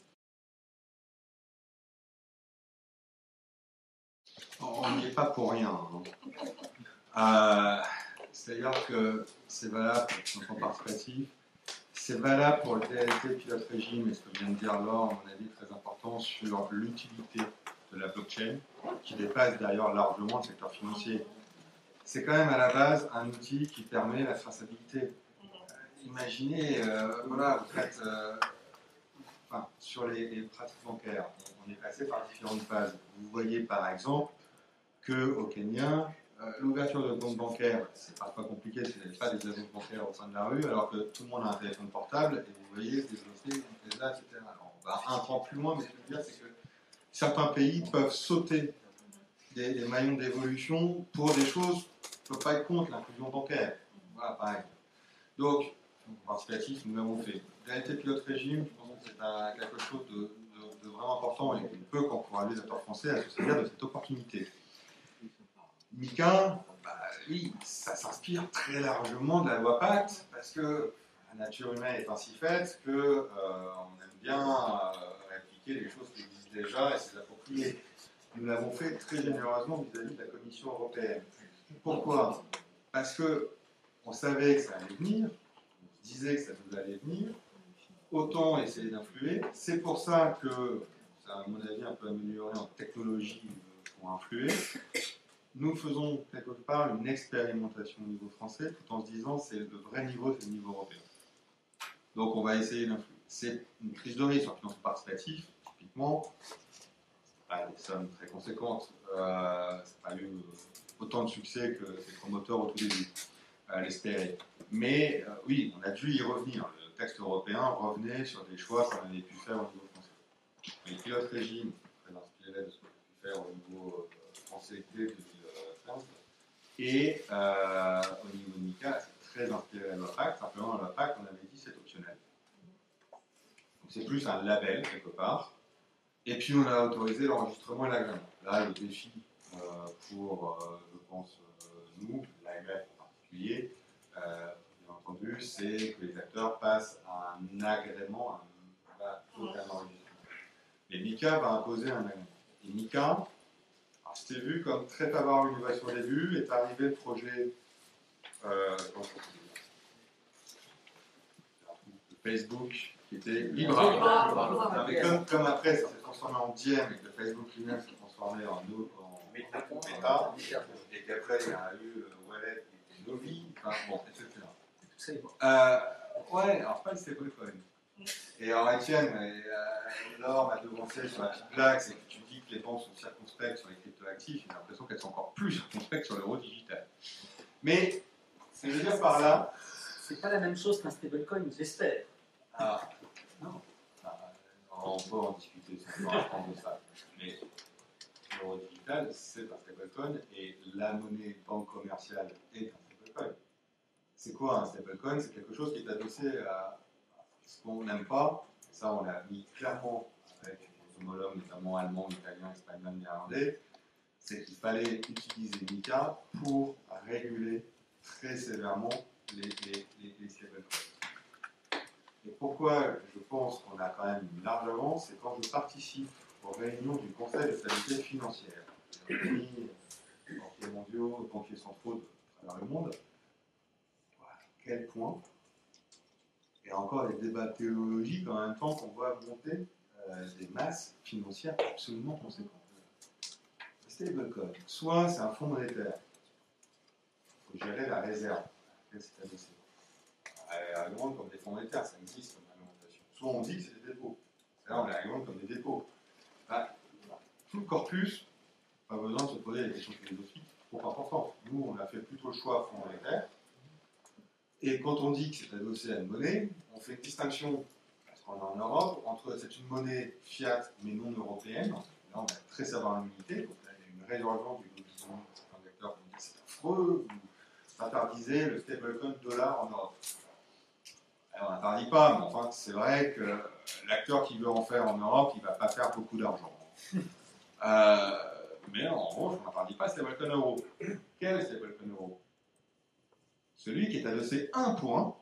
On n'y est pas pour rien. Hein. Euh, c'est-à-dire que c'est valable pour le financement participatif, c'est valable pour le TLT pilote régime, et ce que vient de dire Laure, à mon avis, très important sur l'utilité de la blockchain, qui dépasse d'ailleurs largement le secteur financier. C'est quand même à la base un outil qui permet la traçabilité. Euh, imaginez, euh, voilà, vous faites, enfin, sur les, les, pratiques bancaires, on est passé par différentes phases. Vous voyez par exemple qu'au Kenya, euh, l'ouverture de compte bancaire, c'est parfois compliqué si vous n'avez pas des agents bancaires au sein de la rue, alors que tout le monde a un téléphone portable et vous voyez des là, etc. Alors, on va un temps plus loin, mais ce que je veux dire, c'est que certains pays peuvent sauter des, maillons d'évolution pour des choses qui ne peuvent pas être contre l'inclusion bancaire. Voilà, pareil. Donc, participatif, nous l'avons fait. Réalité pilote régime, je pense que c'est quelque chose de, vraiment important et qu'on peut qu'encourager les acteurs français à se servir de cette opportunité. MICA, bah, oui, ça s'inspire très largement de la loi Pacte parce que la nature humaine est ainsi faite que euh, on aime bien euh, répliquer les choses qui existent déjà et se les approprier. Nous l'avons fait très généreusement vis-à-vis de la Commission européenne. Pourquoi? Parce que on savait que ça allait venir, on disait que ça nous allait venir, autant essayer d'influer. C'est pour ça que, ça à mon avis un peu amélioré en technologie pour influer. Nous faisons quelque part une expérimentation au niveau français tout en se disant c'est le vrai niveau, c'est le niveau européen. Donc on va essayer d'influer. C'est une prise de risque en financement participatif, typiquement, pas des sommes très conséquentes. Euh, ça n'a pas eu autant de succès que ses promoteurs au tout début à l'espérer. Mais euh, oui, on a dû y revenir. Le texte européen revenait sur des choix qu'on avait pu faire au niveau français. Les pilotes régime, très inspiré de ce qu'on a pu faire au niveau euh, français dès 2015. Et euh, au niveau de MICA, c'est très inspiré loi Pacte. Simplement, la loi Pacte, on avait dit c'est optionnel. Donc c'est plus un label quelque part. Et puis on a autorisé l'enregistrement et l'agrément. Là, le défi euh, pour, euh, je pense, nous, l'AMF en particulier, bien entendu, c'est que les acteurs passent à un agrément, un, pas plutôt qu'un enregistrement. Mais MICA va imposer un agrément. Et MICA, c'était vu comme très favorable à l'innovation au début, est arrivé le projet euh, Facebook qui était libre. Ah, mais comme, comme après ça s'est transformé en Diem et que le Facebook lui-même s'est transformé en, no- en Meta, et qu'après il y a eu euh, Wallet qui était Novi, enfin bon, etc. Euh, ouais, alors pas le stablecoin. Et alors Etienne, et, euh, Laure m'a devancé sur la petite blague, c'est que tu les banques sont circonspectes sur les cryptoactifs, j'ai l'impression qu'elles sont encore plus circonspectes sur l'euro digital. Mais, ce que je veux dire par là, C'est pas la même chose qu'un stablecoin, j'espère. ah, non, Ah, on peut en discuter sans apprendre de ça. Mais l'euro digital, c'est un stablecoin et la monnaie banque commerciale est un stablecoin. C'est quoi un stablecoin? C'est quelque chose qui est adossé à ce qu'on n'aime pas. Ça, on l'a mis clairement notamment allemands, italiens, espagnols, néerlandais. C'est qu'il fallait utiliser MICA pour réguler très sévèrement les, les, les, les. Et pourquoi je pense qu'on a quand même une large avance, c'est quand je participe aux réunions du Conseil de stabilité financière. Les banquiers mondiaux, les banquiers centraux de travers le monde. Voilà, quel point a encore des débats théologiques en même temps qu'on voit monter euh, des masses financières absolument conséquentes. Le stablecoin, soit c'est un fonds monétaire, il faut gérer la réserve c'est adossé. Elle argumente comme des fonds monétaires, ça existe comme argumentation. Soit on dit que c'est des dépôts. Là, on les argumente comme des dépôts. Bah, tout le corpus, pas besoin de se poser des questions philosophiques trop importantes. Nous, on a fait plutôt le choix fonds monétaire. Et quand on dit que c'est adossé à une monnaie, on fait une distinction, en Europe, c'est une monnaie fiat mais non européenne. Là, on a très sévère l'immunité. Donc là, il y a une résurgence du gouvernement certains acteurs qui que c'est affreux, vous interdisez le stablecoin dollar en Europe. Alors, on n'interdit pas, mais enfin, c'est vrai que l'acteur qui veut en faire en Europe, il ne va pas faire beaucoup d'argent. Euh, mais en revanche, on n'interdit pas le stablecoin euro. Quel stablecoin euro? Celui qui est adossé un un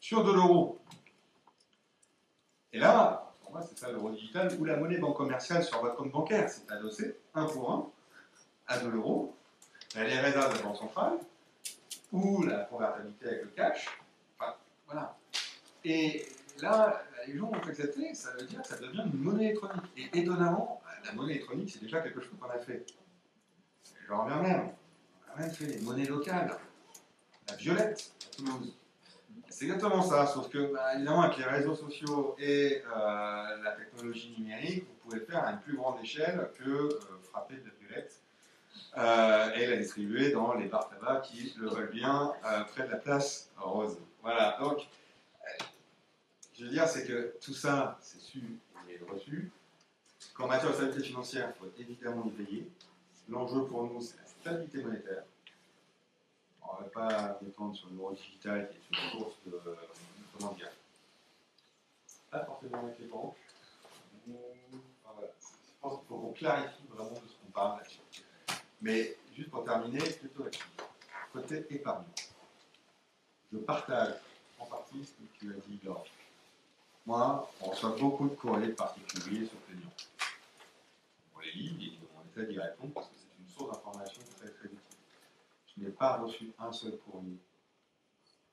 sur de l'euro. Et là, pour moi, c'est ça l'euro digital ou la monnaie banque commerciale sur votre compte bancaire. C'est adossé un pour un à de l'euro. Elle est réserve de la banque centrale ou la convertibilité avec le cash. Enfin, voilà. Et là, les gens ont accepté, ça veut dire que ça devient une monnaie électronique. Et étonnamment, la monnaie électronique, c'est déjà quelque chose qu'on a fait. Je reviens même. On a même fait les monnaies locales. La violette à Toulouse. C'est exactement ça, sauf que, bah, évidemment, avec les réseaux sociaux et euh, la technologie numérique, vous pouvez faire à une plus grande échelle que euh, frapper de la violette euh, et la distribuer dans les bars tabac qui le veulent bien près de la place rose. Voilà, donc, je veux dire, c'est que tout ça, c'est su et reçu. Qu'en matière de stabilité financière, il faut évidemment y veiller. L'enjeu pour nous, c'est la stabilité monétaire. On ne va pas m'étendre sur l'euro digital qui est une source de, comment dire, pas forcément avec les banques. Voilà. Je pense qu'il faut qu'on clarifie vraiment de ce qu'on parle là-dessus. Mais juste pour terminer, plutôt là-dessus. Côté épargne. Je partage en partie ce que tu as dit, Laure. Moi, on reçoit beaucoup de courriers de particuliers se plaignant. On les lit et on essaie d'y répondre parce que c'est une source d'information très très. Je n'ai pas reçu un seul courrier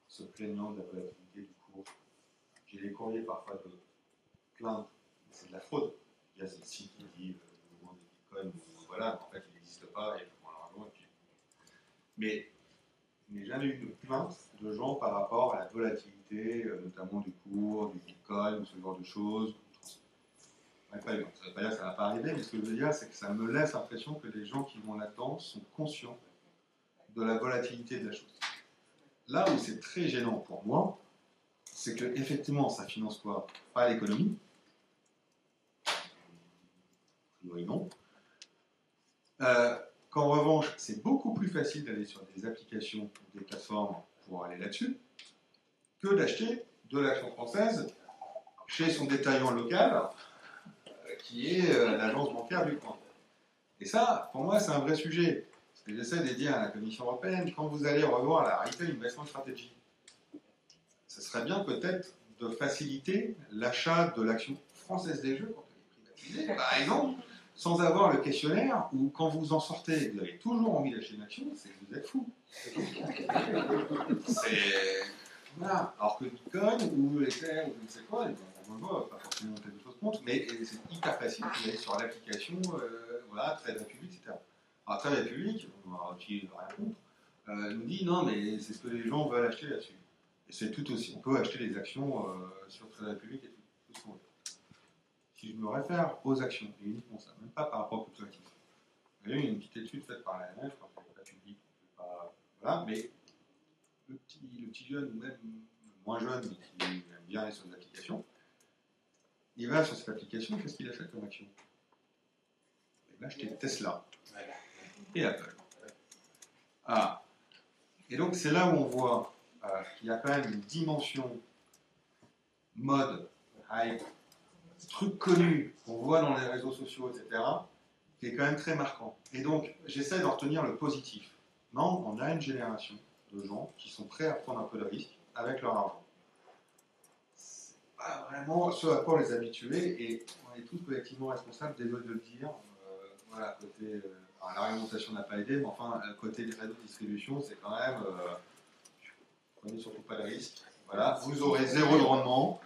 se plaignant de la volatilité du cours. J'ai des courriers parfois de plainte, c'est de la fraude. Il y a ce site qui dit euh, le mouvement des bitcoins, voilà, en fait il n'existe pas, et alors, bon, et puis- Mais je n'ai jamais eu de plainte de gens par rapport à la volatilité, euh, notamment du cours, du bitcoin, ce genre de choses. Ça ne veut pas dire que ça ne va pas arriver, mais ce que je veux dire, c'est que ça me laisse l'impression que les gens qui vont là-dedans sont conscients de la volatilité de la chose. Là où c'est très gênant pour moi, c'est que effectivement, ça finance quoi Pas l'économie. Priori, non. Euh, Qu'en revanche, c'est beaucoup plus facile d'aller sur des applications des plateformes pour aller là-dessus que d'acheter de l'action française chez son détaillant local, euh, qui est euh, l'agence bancaire du coin. Et ça, pour moi, c'est un vrai sujet. J'essaie de dire à la Commission européenne, quand vous allez revoir la Retail Investment Strategy, ce serait bien peut-être de faciliter l'achat de l'action française des jeux quand elle est privatisée, par exemple, sans avoir le questionnaire où quand vous en sortez, vous avez toujours envie d'acheter une action, c'est que vous êtes fou. C'est. Voilà. Alors que Bitcoin ou Ether ou je ne sais quoi, on ne voit pas forcément quelque chose contre, mais c'est hyper facile vous allez sur l'application, euh, voilà, Trade Republic, etc. Alors Republic, on n'a rien contre, euh, nous dit non, mais c'est ce que les gens veulent acheter là-dessus. Et c'est tout aussi, on peut acheter les actions euh, sur Trade Republic et tout, ce qu'on veut. Si je me réfère aux actions, et uniquement ça, même pas par rapport au coût actif. Il y a eu une petite étude faite par l'AMF, je crois n'est pas voilà, mais le petit, le petit jeune, ou même moins jeune, mais qui aime bien aller sur des applications, il va sur cette application, qu'est-ce qu'il achète comme action? Il va acheter Tesla et Apple. Ah. Et donc c'est là où on voit euh, qu'il y a quand même une dimension mode, hype, truc connu qu'on voit dans les réseaux sociaux, etc., qui est quand même très marquant. Et donc j'essaie d'en retenir le positif. Non, on a une génération de gens qui sont prêts à prendre un peu de risque avec leur argent. C'est pas vraiment ce à quoi les habitués et on est tous collectivement responsables, désolé de le dire. Euh, voilà, côté. euh, la réglementation n'a pas aidé, mais enfin, euh, côté des réseaux de distribution, c'est quand même. Euh, prenez surtout pas de risque. Voilà, vous aurez zéro de rendement.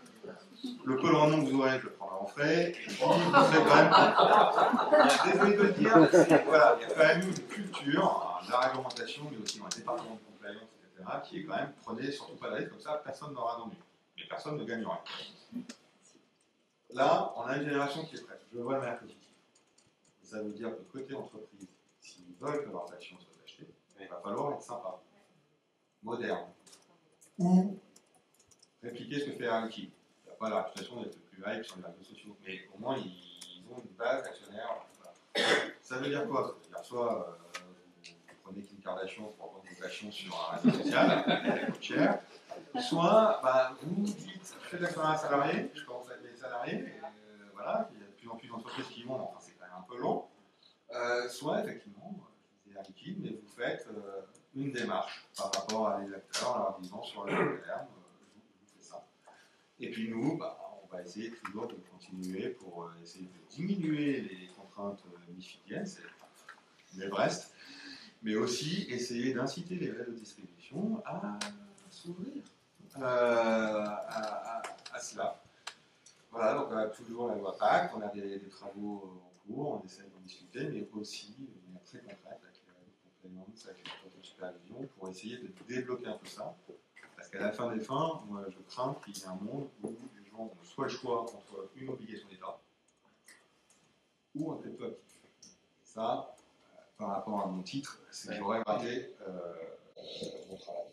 Le peu de rendement que vous aurez, je le prendrai en frais. Et puis, vous serez quand même. Désolé de le dire, voilà, il y a quand même une culture, de la réglementation, mais aussi dans les départements de compliance, etc., qui est quand même prenez surtout pas de risque, comme ça personne n'aura d'ennui. Mais personne ne gagnera. Là, on a une génération qui est prête. Je vois le positive. Ça veut dire que côté entreprise, s'ils veulent que leurs actions soient achetées, il va falloir être sympa, moderne, ou répliquer ce que fait. Il n'y a pas la réputation d'être le plus hype sur les réseaux sociaux, mais au moins ils ont une base d'actionnaires. Ça veut dire quoi? Ça veut dire soit euh, vous prenez Kim Kardashian pour vendre des actions sur un réseau social, cher, soit bah, vous dites je fais de l'actionnariat salarié, je commence avec les salariés, euh, voilà, il y a de plus en plus d'entreprises qui vont, enfin c'est quand même un peu long, Euh, soit effectivement, je disais Liquide, mais vous faites euh, une démarche par rapport à des acteurs en leur disant sur le long terme, euh, vous, fais ça. Et puis nous, bah, on va essayer toujours de continuer pour essayer de diminuer les contraintes mifidiennes, c'est l'Everest, mais aussi essayer d'inciter les réseaux de distribution à s'ouvrir à, cela. Voilà, donc on a toujours la loi Pacte, on a des, des travaux en cours, on essaie discuter, mais aussi de manière très concrète avec de compliance, avec supervision, pour essayer de débloquer un peu ça. Parce qu'à la fin des fins, moi je crains qu'il y ait un monde où les gens ont soit le choix entre une obligation d'État ou un crypto actif. Ça, euh, par rapport à mon titre, c'est que j'aurais raté euh, mon travail.